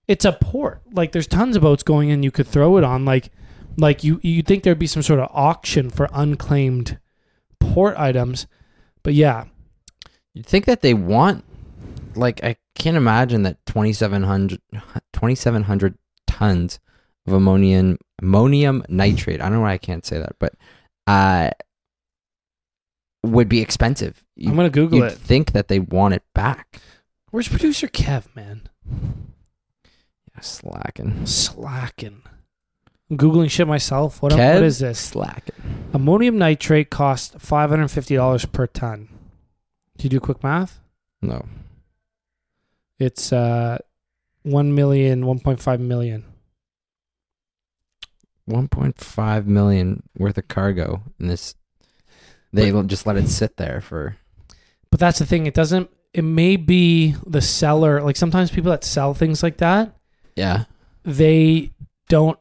Speaker 2: it's a port. Like there's tons of boats going in you could throw it on like like you you think there'd be some sort of auction for unclaimed port items. But yeah,
Speaker 3: You'd think that they want, like, I can't imagine that 2,700, 2,700 tons of ammonium ammonium nitrate. I don't know why I can't say that, but uh, would be expensive. You,
Speaker 2: I'm going to Google it.
Speaker 3: you'd
Speaker 2: it.
Speaker 3: think that they want it back.
Speaker 2: Where's producer Kev, man?
Speaker 3: Yeah, slacking.
Speaker 2: Slacking. Googling shit myself. What,
Speaker 3: Kev?
Speaker 2: what is this?
Speaker 3: Slack.
Speaker 2: Ammonium nitrate costs $550 per ton. Can you do quick math?
Speaker 3: No.
Speaker 2: It's uh, 1 million, 1.5 million.
Speaker 3: 1.5 million worth of cargo in this. They
Speaker 2: But-
Speaker 3: just let it sit there for.
Speaker 2: But that's the thing. It doesn't, it may be the seller. Like sometimes people that sell things like that,
Speaker 3: Yeah.
Speaker 2: they don't,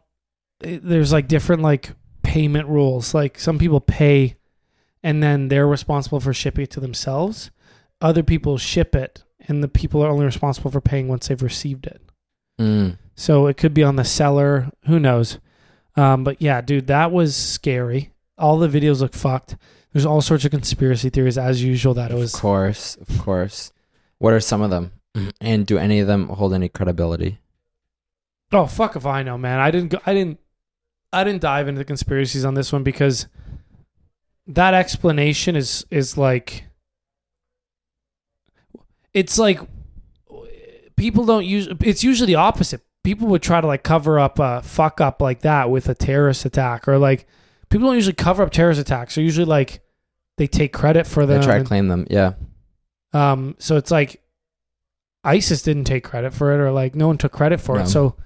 Speaker 2: there's like different like payment rules. Like some people pay and then they're responsible for shipping it to themselves. Other people ship it and the people are only responsible for paying once they've received it.
Speaker 3: Mm.
Speaker 2: So it could be on the seller. Who knows? Um, but yeah, dude, that was scary. All the videos look fucked. There's all sorts of conspiracy theories as usual that it was Of
Speaker 3: course, of course. What are some of them? And do any of them hold any credibility?
Speaker 2: Oh fuck if I know, man. I didn't go. I didn't. I didn't dive into the conspiracies on this one because that explanation is is like. It's like people don't use. It's usually the opposite. People would try to like cover up a fuck up like that with a terrorist attack or like people don't usually cover up terrorist attacks. They're usually like they take credit for them.
Speaker 3: They try to
Speaker 2: and-
Speaker 3: claim them. Yeah.
Speaker 2: um, so it's like ISIS didn't take credit for it, or like no one took credit for
Speaker 3: No.
Speaker 2: it. So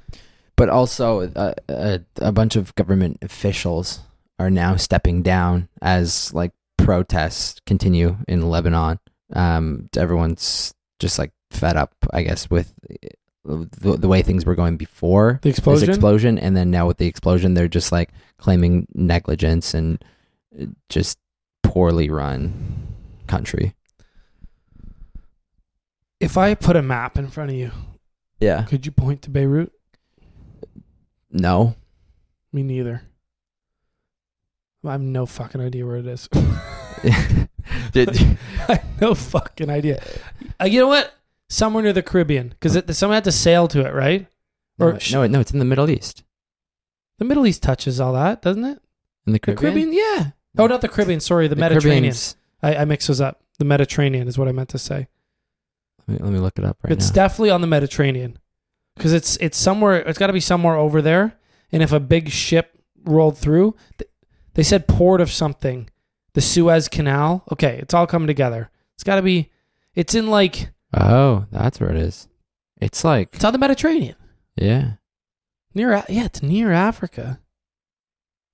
Speaker 3: But also, uh, a, a bunch of government officials are now stepping down as like protests continue in Lebanon. Um, everyone's just like fed up, I guess, with the, the way things were going before
Speaker 2: the explosion.
Speaker 3: explosion, and then now with the explosion, they're just like claiming negligence and uh, just poorly run country.
Speaker 2: if I put a map in front of you,
Speaker 3: Yeah.
Speaker 2: could you point to Beirut?
Speaker 3: No.
Speaker 2: Me neither. I have no fucking idea where it is.
Speaker 3: Did
Speaker 2: I have no fucking idea. Uh, you know what? Somewhere near the Caribbean, because someone had to sail to it, right? Or
Speaker 3: no,
Speaker 2: sh-
Speaker 3: no, no, it's in the Middle East.
Speaker 2: The Middle East touches all that, doesn't it?
Speaker 3: In the
Speaker 2: The
Speaker 3: Caribbean.
Speaker 2: Caribbean, yeah. Oh, not the Caribbean. Sorry, the, Mediterranean. I, I mix those up. The Mediterranean is what I meant to say.
Speaker 3: Let me, let me look it up right
Speaker 2: it's
Speaker 3: now.
Speaker 2: definitely on the Mediterranean, because it's it's somewhere. It's got to be somewhere over there. And if a big ship rolled through, they said port of something, the Suez Canal. Okay, it's all coming together. It's got to be. It's in like
Speaker 3: oh, that's where it is. It's like
Speaker 2: it's on the Mediterranean.
Speaker 3: yeah.
Speaker 2: Near, yeah, it's near Africa.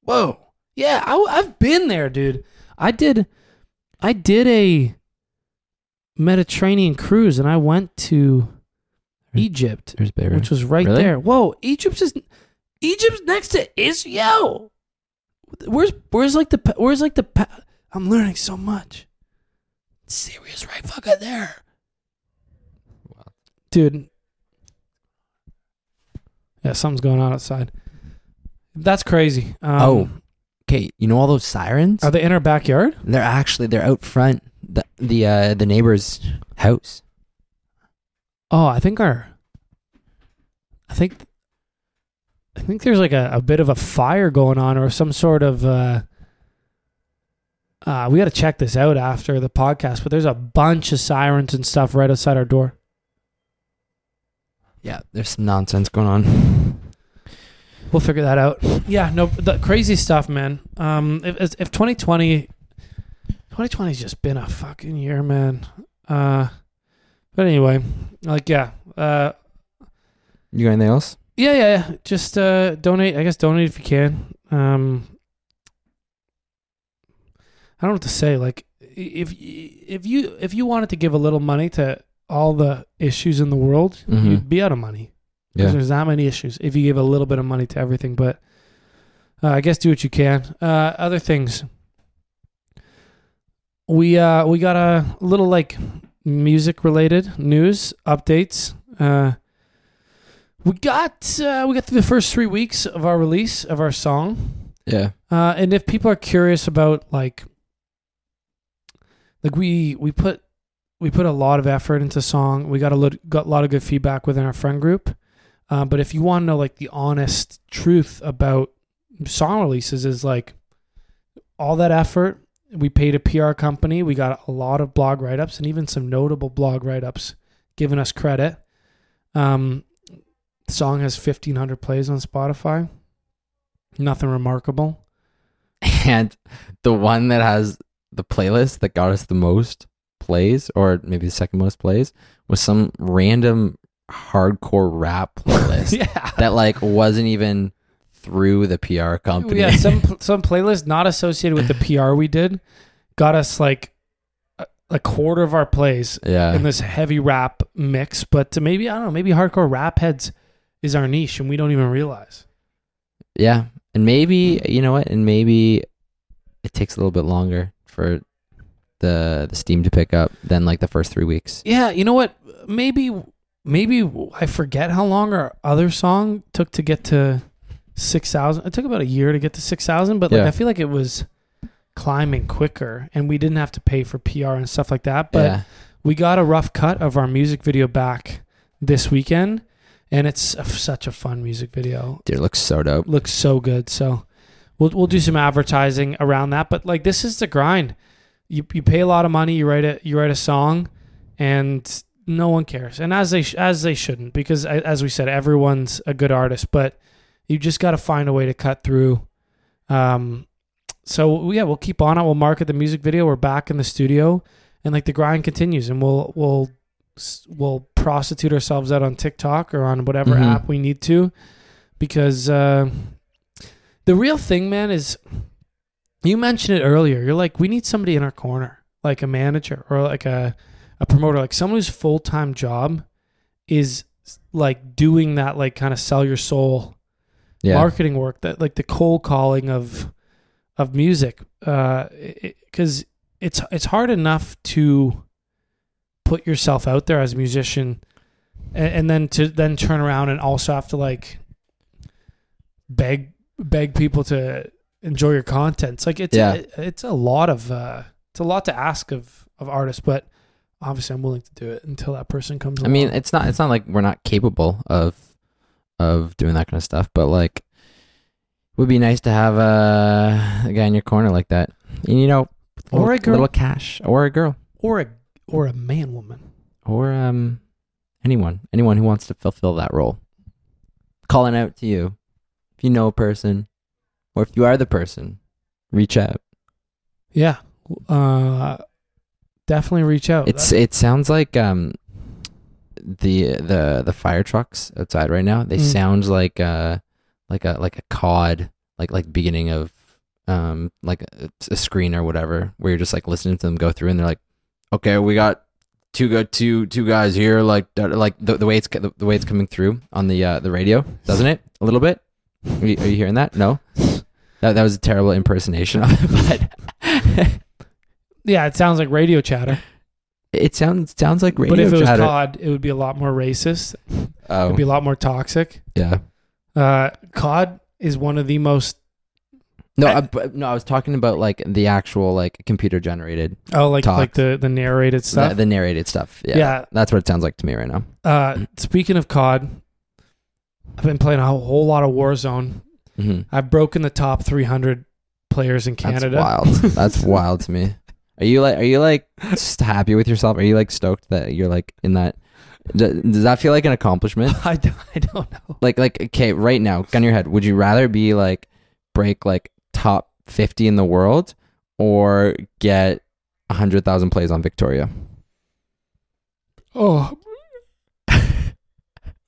Speaker 2: Whoa, yeah, I, have been there, dude. I did, I did a Mediterranean cruise, and I went to Egypt,
Speaker 3: There's Beirut.
Speaker 2: which was right
Speaker 3: Really?
Speaker 2: there. Whoa, Egypt's is Egypt's next to Israel. Where's where's like the pa- where's like the pa- I'm learning so much. Syria's right fucking there, dude. Yeah, something's going on outside. That's crazy. Um,
Speaker 3: Oh. Okay, you know all those sirens?
Speaker 2: are they in our backyard?
Speaker 3: They're actually they're out front the the uh, the neighbor's house.
Speaker 2: Oh, I think our. I think. I think there's like a, a bit of a fire going on, or some sort of. Uh, uh, we got to check this out after the podcast, but there's a bunch of sirens and stuff right outside our door.
Speaker 3: Yeah, there's some nonsense going on.
Speaker 2: We'll figure that out. Yeah, no, the crazy stuff, man. Um, if if if 2020, 2020's just been a fucking year, man. Uh, but anyway, like yeah, uh,
Speaker 3: You got anything else?
Speaker 2: Yeah, yeah, yeah. Just uh, donate. I guess donate if you can. Um, I don't know what to say. Like, if if you if you wanted to give a little money to all the issues in the world,
Speaker 3: Mhm.
Speaker 2: you'd be out of money.
Speaker 3: Yeah.
Speaker 2: There's that many issues. If you give a little bit of money to everything, but uh, I guess do what you can. Uh, other things. We uh we got a little like music related news updates. Uh, we got uh, we got through the first three weeks of our release of our song.
Speaker 3: Yeah.
Speaker 2: Uh, and if people are curious about like, like we we put we put a lot of effort into song. We got a lot got a lot of good feedback within our friend group. Uh, but if you want to know like the honest truth about song releases, is like all that effort. We paid a PR company. We got a lot of blog write ups and even some notable blog write ups giving us credit. Um, the song has fifteen hundred plays on Spotify. Nothing remarkable.
Speaker 3: And the one that has the playlist that got us the most plays, or maybe the second most plays, was some random hardcore rap playlist
Speaker 2: yeah.
Speaker 3: that like wasn't even through the PR company.
Speaker 2: Yeah, some some playlist not associated with the PR we did got us like a, a quarter of our plays
Speaker 3: yeah.
Speaker 2: in this heavy rap mix. But maybe I don't know, maybe hardcore rap heads is our niche, and we don't even realize.
Speaker 3: Yeah. And maybe you know what? And maybe it takes a little bit longer for the the steam to pick up than like the first three weeks.
Speaker 2: Yeah, you know what? Maybe maybe I forget how long our other song took to get to six thousand. It took about a year to get to six thousand, but like
Speaker 3: Yeah.
Speaker 2: I feel like it was climbing quicker, and we didn't have to pay for PR and stuff like that. But
Speaker 3: yeah.
Speaker 2: we got a rough cut of our music video back this weekend, and it's a, such a fun music video.
Speaker 3: Dude, it looks so dope.
Speaker 2: Looks so good. So we'll we'll do some advertising around that. But like this is the grind. You you pay a lot of money. You write a you write a song, and no one cares. And as they sh- as they shouldn't, because as we said, everyone's a good artist. But you just got to find a way to cut through. Um, so yeah, we'll keep on it. We'll market the music video. We're back in the studio, and like the grind continues, and we'll we'll we'll prostitute ourselves out on TikTok or on whatever
Speaker 3: Mhm.
Speaker 2: app we need to, because uh, the real thing, man, is you mentioned it earlier. You're like, we need somebody in our corner, like a manager or like a a promoter, like someone whose full time job is like doing that, like kind of sell your soul
Speaker 3: Yeah.
Speaker 2: marketing work that like the cold calling of of music uh because it's it's hard enough to put yourself out there as a musician and, and then to then turn around and also have to like beg beg people to enjoy your content it's like it's
Speaker 3: Yeah.
Speaker 2: it- it's a lot of uh it's a lot to ask of of artists but obviously i'm willing to do it until that person comes
Speaker 3: I mean, it's not it's not like we're not capable of of doing that kind of stuff, but like it would be nice to have a, a guy in your corner like that. And, you know,
Speaker 2: Or a girl.
Speaker 3: little cash, or a girl,
Speaker 2: or a or a man woman
Speaker 3: or um anyone, anyone who wants to fulfill that role. Calling out to you, if you know a person, or if you are the person, reach out.
Speaker 2: Yeah. Uh definitely reach out.
Speaker 3: It's it sounds like um the the the fire trucks outside right now. They
Speaker 2: Mm.
Speaker 3: sound like uh like a like a cod like like beginning of um like a, a screen or whatever where you're just like listening to them go through and they're like okay we got two go two two guys here like like the, the way it's the, the way it's coming through on the uh the radio doesn't it a little bit are you, are you hearing that no that that was a terrible impersonation of it but
Speaker 2: yeah, it sounds like radio chatter.
Speaker 3: It sounds sounds like radio
Speaker 2: but if it was
Speaker 3: chatter.
Speaker 2: COD, it would be a lot more racist.
Speaker 3: oh
Speaker 2: It'd be a lot more toxic.
Speaker 3: yeah
Speaker 2: Uh COD is one of the most
Speaker 3: No,
Speaker 2: I-
Speaker 3: I, no, I was talking about like the actual like computer generated,
Speaker 2: oh like
Speaker 3: Talk.
Speaker 2: like the the narrated stuff.
Speaker 3: the narrated stuff. Yeah,
Speaker 2: Yeah.
Speaker 3: that's what it sounds like to me right now.
Speaker 2: Uh speaking of COD, I've been playing a whole, lot of Warzone.
Speaker 3: hmm
Speaker 2: I've broken the top 300 players in
Speaker 3: That's
Speaker 2: Canada.
Speaker 3: wild. That's wild to me. Are you like, are you like just happy with yourself? Are you like stoked that you're like in that? Does that feel like an accomplishment?
Speaker 2: I don't, I don't know.
Speaker 3: Like, like okay, right now, gun your head. Would you rather be like break like top fifty in the world or get a hundred thousand plays on Victoria?
Speaker 2: Oh.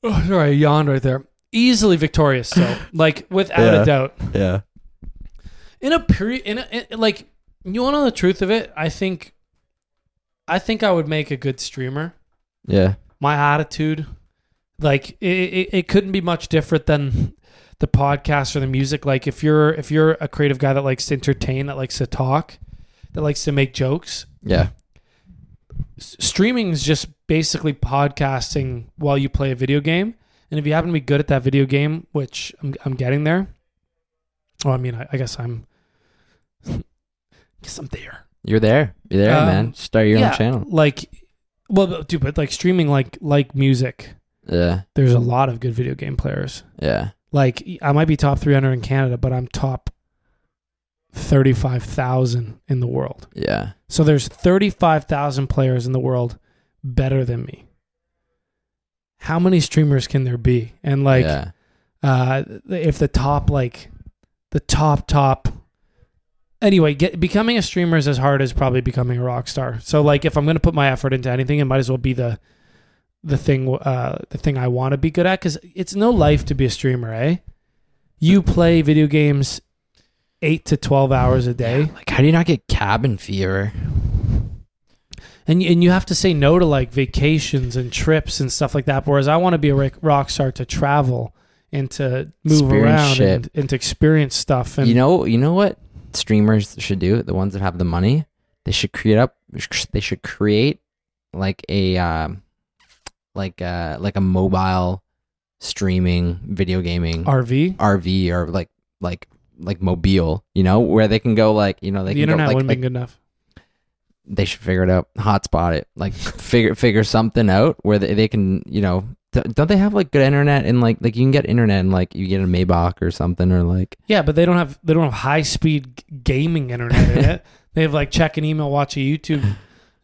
Speaker 2: oh, sorry, I yawned right there. Easily victorious, so like without
Speaker 3: Yeah.
Speaker 2: a doubt.
Speaker 3: Yeah.
Speaker 2: In a period, in, a, in like you want to know the truth of it. I think, I think I would make a good streamer.
Speaker 3: Yeah.
Speaker 2: My attitude, like it, it, it couldn't be much different than the podcast or the music. Like if you're if you're a creative guy that likes to entertain, that likes to talk, that likes to make jokes,
Speaker 3: Yeah.
Speaker 2: s- streaming is just basically podcasting while you play a video game. And if you happen to be good at that video game, which I'm, I'm getting there, well, I mean, I, I guess I'm, guess I'm there.
Speaker 3: You're there. You're there,
Speaker 2: Um,
Speaker 3: man. Start your
Speaker 2: yeah,
Speaker 3: own channel.
Speaker 2: Like, well, dude, but like streaming, like like music,
Speaker 3: Yeah.
Speaker 2: there's a lot of good video game players.
Speaker 3: Yeah.
Speaker 2: Like, I might be top 300 in Canada, but I'm top 35,000 in the world.
Speaker 3: Yeah.
Speaker 2: So there's 35,000 players in the world better than me. How many streamers can there be? And like,
Speaker 3: yeah.
Speaker 2: uh, if the top, like, the top, top, anyway, get, becoming a streamer is as hard as probably becoming a rock star. So like, if I'm going to put my effort into anything, it might as well be the, the thing, uh, the thing I want to be good at. Cause it's no life to be a streamer, eh? You play video games eight to 12 hours a day.
Speaker 3: Like, how do you not get cabin fever?
Speaker 2: and and you have to say no to like vacations and trips and stuff like that. Whereas I want to be a rock- rock star to travel and to move
Speaker 3: Experience
Speaker 2: around and, and to experience stuff. And
Speaker 3: you know, you know what streamers should do? The ones that have the money, they should create up. They should create like a um, like uh like a mobile streaming video gaming
Speaker 2: RV,
Speaker 3: RV or like like like mobile. You know, where they can go like you know they
Speaker 2: the
Speaker 3: can
Speaker 2: internet
Speaker 3: go, like,
Speaker 2: wouldn't
Speaker 3: like
Speaker 2: be good enough.
Speaker 3: they should figure it out hotspot it like figure figure something out where they, they can you know don't they have like good internet and like like you can get internet and like you get a maybach or something or like
Speaker 2: Yeah, but they don't have they don't have high speed gaming internet in it. They have like check an email, watch a YouTube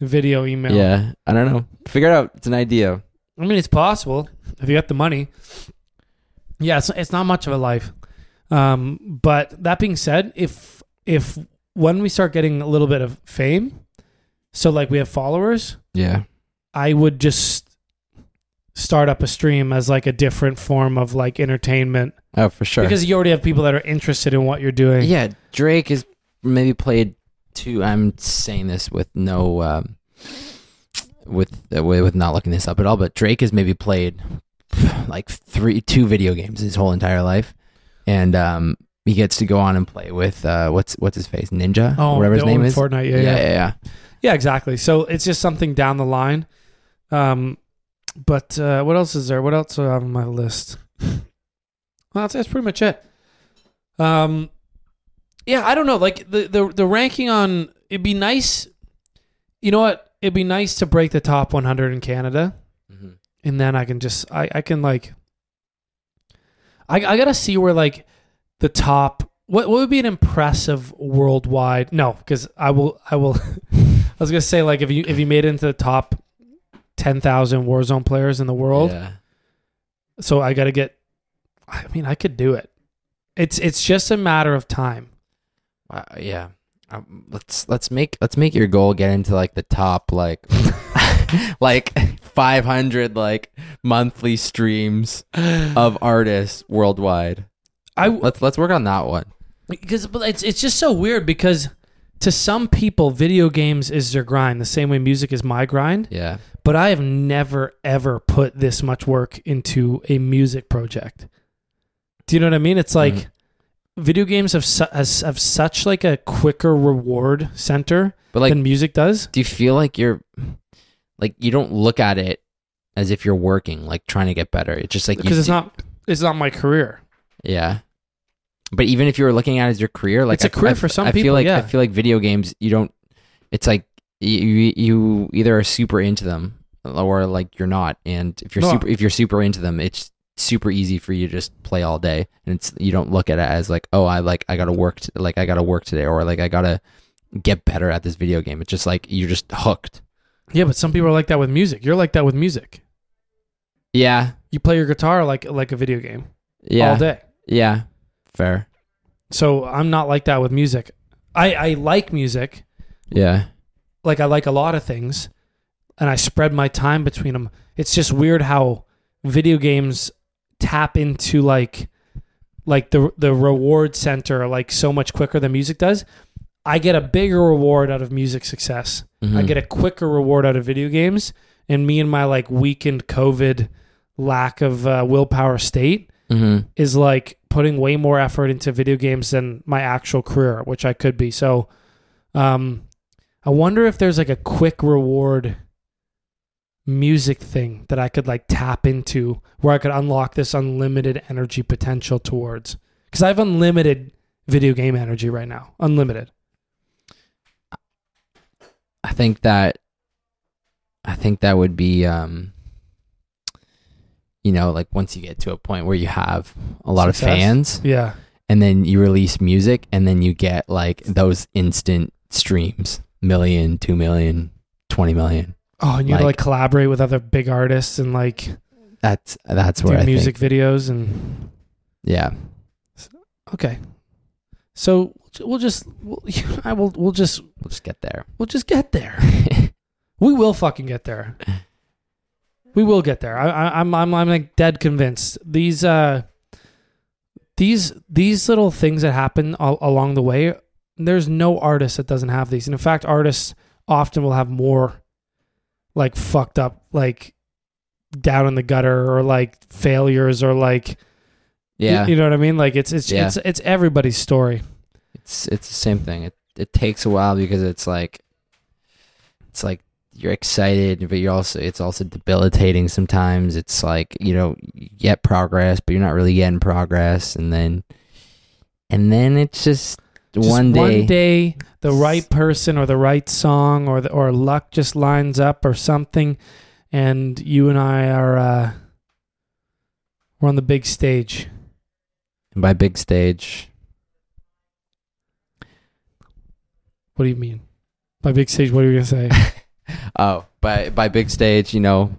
Speaker 2: video email.
Speaker 3: yeah i don't know figure it out it's an idea
Speaker 2: I mean, it's possible if you got the money. Yeah, it's, it's not much of a life. Um, but that being said, if if when we start getting a little bit of fame, so like we have followers,
Speaker 3: Yeah.
Speaker 2: I would just start up a stream as like a different form of like entertainment
Speaker 3: Oh, for sure.
Speaker 2: because you already have people that are interested in what you're doing.
Speaker 3: yeah, Drake is maybe played two. I'm saying this with no, um, with uh, with with not looking this up at all. But Drake has maybe played like three, two video games his whole entire life, and um, he gets to go on and play with uh, what's what's his face, Ninja,
Speaker 2: Oh,
Speaker 3: whatever his
Speaker 2: the
Speaker 3: name
Speaker 2: old
Speaker 3: is.
Speaker 2: Fortnite. Yeah,
Speaker 3: yeah,
Speaker 2: yeah,
Speaker 3: yeah, yeah.
Speaker 2: Yeah, exactly. So it's just something down the line. Um, but uh, what else is there? What else do I have on my list? Well, that's, that's pretty much it. Um, yeah, I don't know. Like the the the ranking on it'd be nice. You know what? It'd be nice to break the top 100 in Canada,
Speaker 3: Mhm.
Speaker 2: and then I can just I I can like. I I gotta see where like the top. What what would be an impressive worldwide? No, because I will I will. I was gonna say like if you if you made it into the top ten thousand Warzone players in the world,
Speaker 3: Yeah.
Speaker 2: so I got to get. I mean, I could do it. It's it's just a matter of time.
Speaker 3: Wow, yeah. Um, let's let's make let's make your goal get into like the top like like 500 like monthly streams of artists worldwide.
Speaker 2: I
Speaker 3: Let's let's work on that one.
Speaker 2: because but it's it's just so weird because to some people, video games is their grind, the same way music is my grind.
Speaker 3: Yeah.
Speaker 2: But I have never ever put this much work into a music project. Do you know what I mean? It's like
Speaker 3: Mhm.
Speaker 2: video games have su- has, have such like a quicker reward center
Speaker 3: But like
Speaker 2: than music does.
Speaker 3: do you feel like you're like you don't look at it as if you're working like trying to get better. It's just like
Speaker 2: Because it's
Speaker 3: do-
Speaker 2: not it's not my career.
Speaker 3: Yeah. But even if you were looking at it as your career, like
Speaker 2: It's a
Speaker 3: I-
Speaker 2: career
Speaker 3: I-
Speaker 2: for some
Speaker 3: I feel
Speaker 2: people,
Speaker 3: like
Speaker 2: yeah.
Speaker 3: I feel like video games, you don't. It's like you you either are super into them or like you're not. And if you're
Speaker 2: No.
Speaker 3: super if you're super into them, it's super easy for you to just play all day, and it's you don't look at it as like oh I like I gotta work t- like I gotta work today or like I gotta get better at this video game. It's just like you're just hooked.
Speaker 2: Yeah, but some people are like that with music. You're like that with music.
Speaker 3: Yeah,
Speaker 2: You play your guitar like like a video game
Speaker 3: yeah,
Speaker 2: all day.
Speaker 3: yeah. Fair.
Speaker 2: So I'm not like that with music. I I like music.
Speaker 3: Yeah,
Speaker 2: Like I like a lot of things, and I spread my time between them. It's just weird how video games tap into like like the the reward center like so much quicker than music does. I get a bigger reward out of music success. I
Speaker 3: Mhm.
Speaker 2: get a quicker reward out of video games, and me and my like weakened COVID lack of uh, willpower state
Speaker 3: Mhm.
Speaker 2: is like putting way more effort into video games than my actual career, which I could be. So, um, I wonder if there's like a quick reward music thing that I could like tap into where I could unlock this unlimited energy potential towards. Because I have unlimited video game energy right now, unlimited.
Speaker 3: I think that I think that would be um you know like once you get to a point where you have a lot
Speaker 2: Success?
Speaker 3: of fans
Speaker 2: Yeah,
Speaker 3: and then you release music and then you get like those instant streams million, two million, twenty million.
Speaker 2: Oh, and you like,
Speaker 3: Like-
Speaker 2: collaborate with other big artists and like
Speaker 3: That's that's where I
Speaker 2: music
Speaker 3: think
Speaker 2: videos and
Speaker 3: yeah.
Speaker 2: okay. So we'll just we'll, I will we'll just
Speaker 3: We'll just get there.
Speaker 2: we'll just get there. we will fucking get there. We will get there. I, I, I'm I'm I'm like dead convinced. These uh these these little things that happen all, along the way. There's no artist that doesn't have these, and in fact, artists often will have more like fucked up like down in the gutter or like failures or like
Speaker 3: yeah.
Speaker 2: you, you know what I mean. Like it's it's
Speaker 3: Yeah.
Speaker 2: it's it's everybody's story.
Speaker 3: It's it's the same thing. It it takes a while because it's like it's like you're excited, but you're also it's also debilitating sometimes. It's like, you know, you get progress, but you're not really getting progress and then and then it's just,
Speaker 2: Just
Speaker 3: one day,
Speaker 2: one day the right person or the right song or the, or luck just lines up or something and you and I are uh we're on the big stage.
Speaker 3: and by big stage.
Speaker 2: What do you mean? By big stage, what are you gonna say?
Speaker 3: Oh, by by big stage, you know,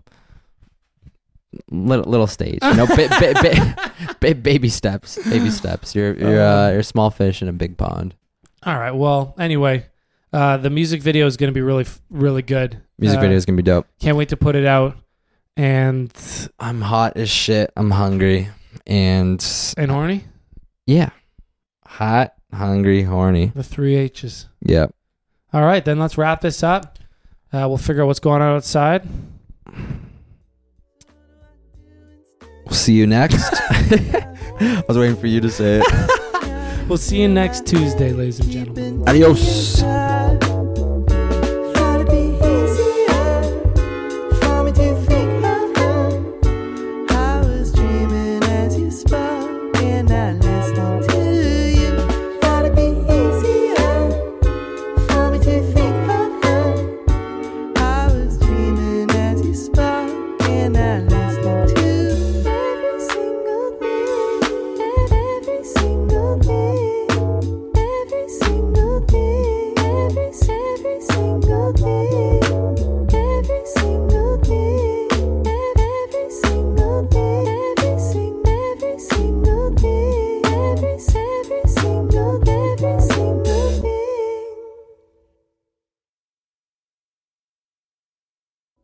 Speaker 3: little little stage, you know, ba- ba- ba- ba- baby steps, baby steps. You're you're uh, you're a small fish in a big pond.
Speaker 2: All right. Well, anyway, uh, the music video is going to be really, f- really good.
Speaker 3: Music
Speaker 2: Uh,
Speaker 3: video is gonna be dope.
Speaker 2: Can't wait to put it out. And
Speaker 3: I'm hot as shit. I'm hungry, and
Speaker 2: and horny,
Speaker 3: yeah, hot, hungry, horny.
Speaker 2: the three H's.
Speaker 3: Yep.
Speaker 2: All right, then let's wrap this up. Uh, we'll figure out what's going on outside.
Speaker 3: We'll see you next. I was waiting for you to say it.
Speaker 2: We'll see you next Tuesday, ladies and gentlemen.
Speaker 3: Adios.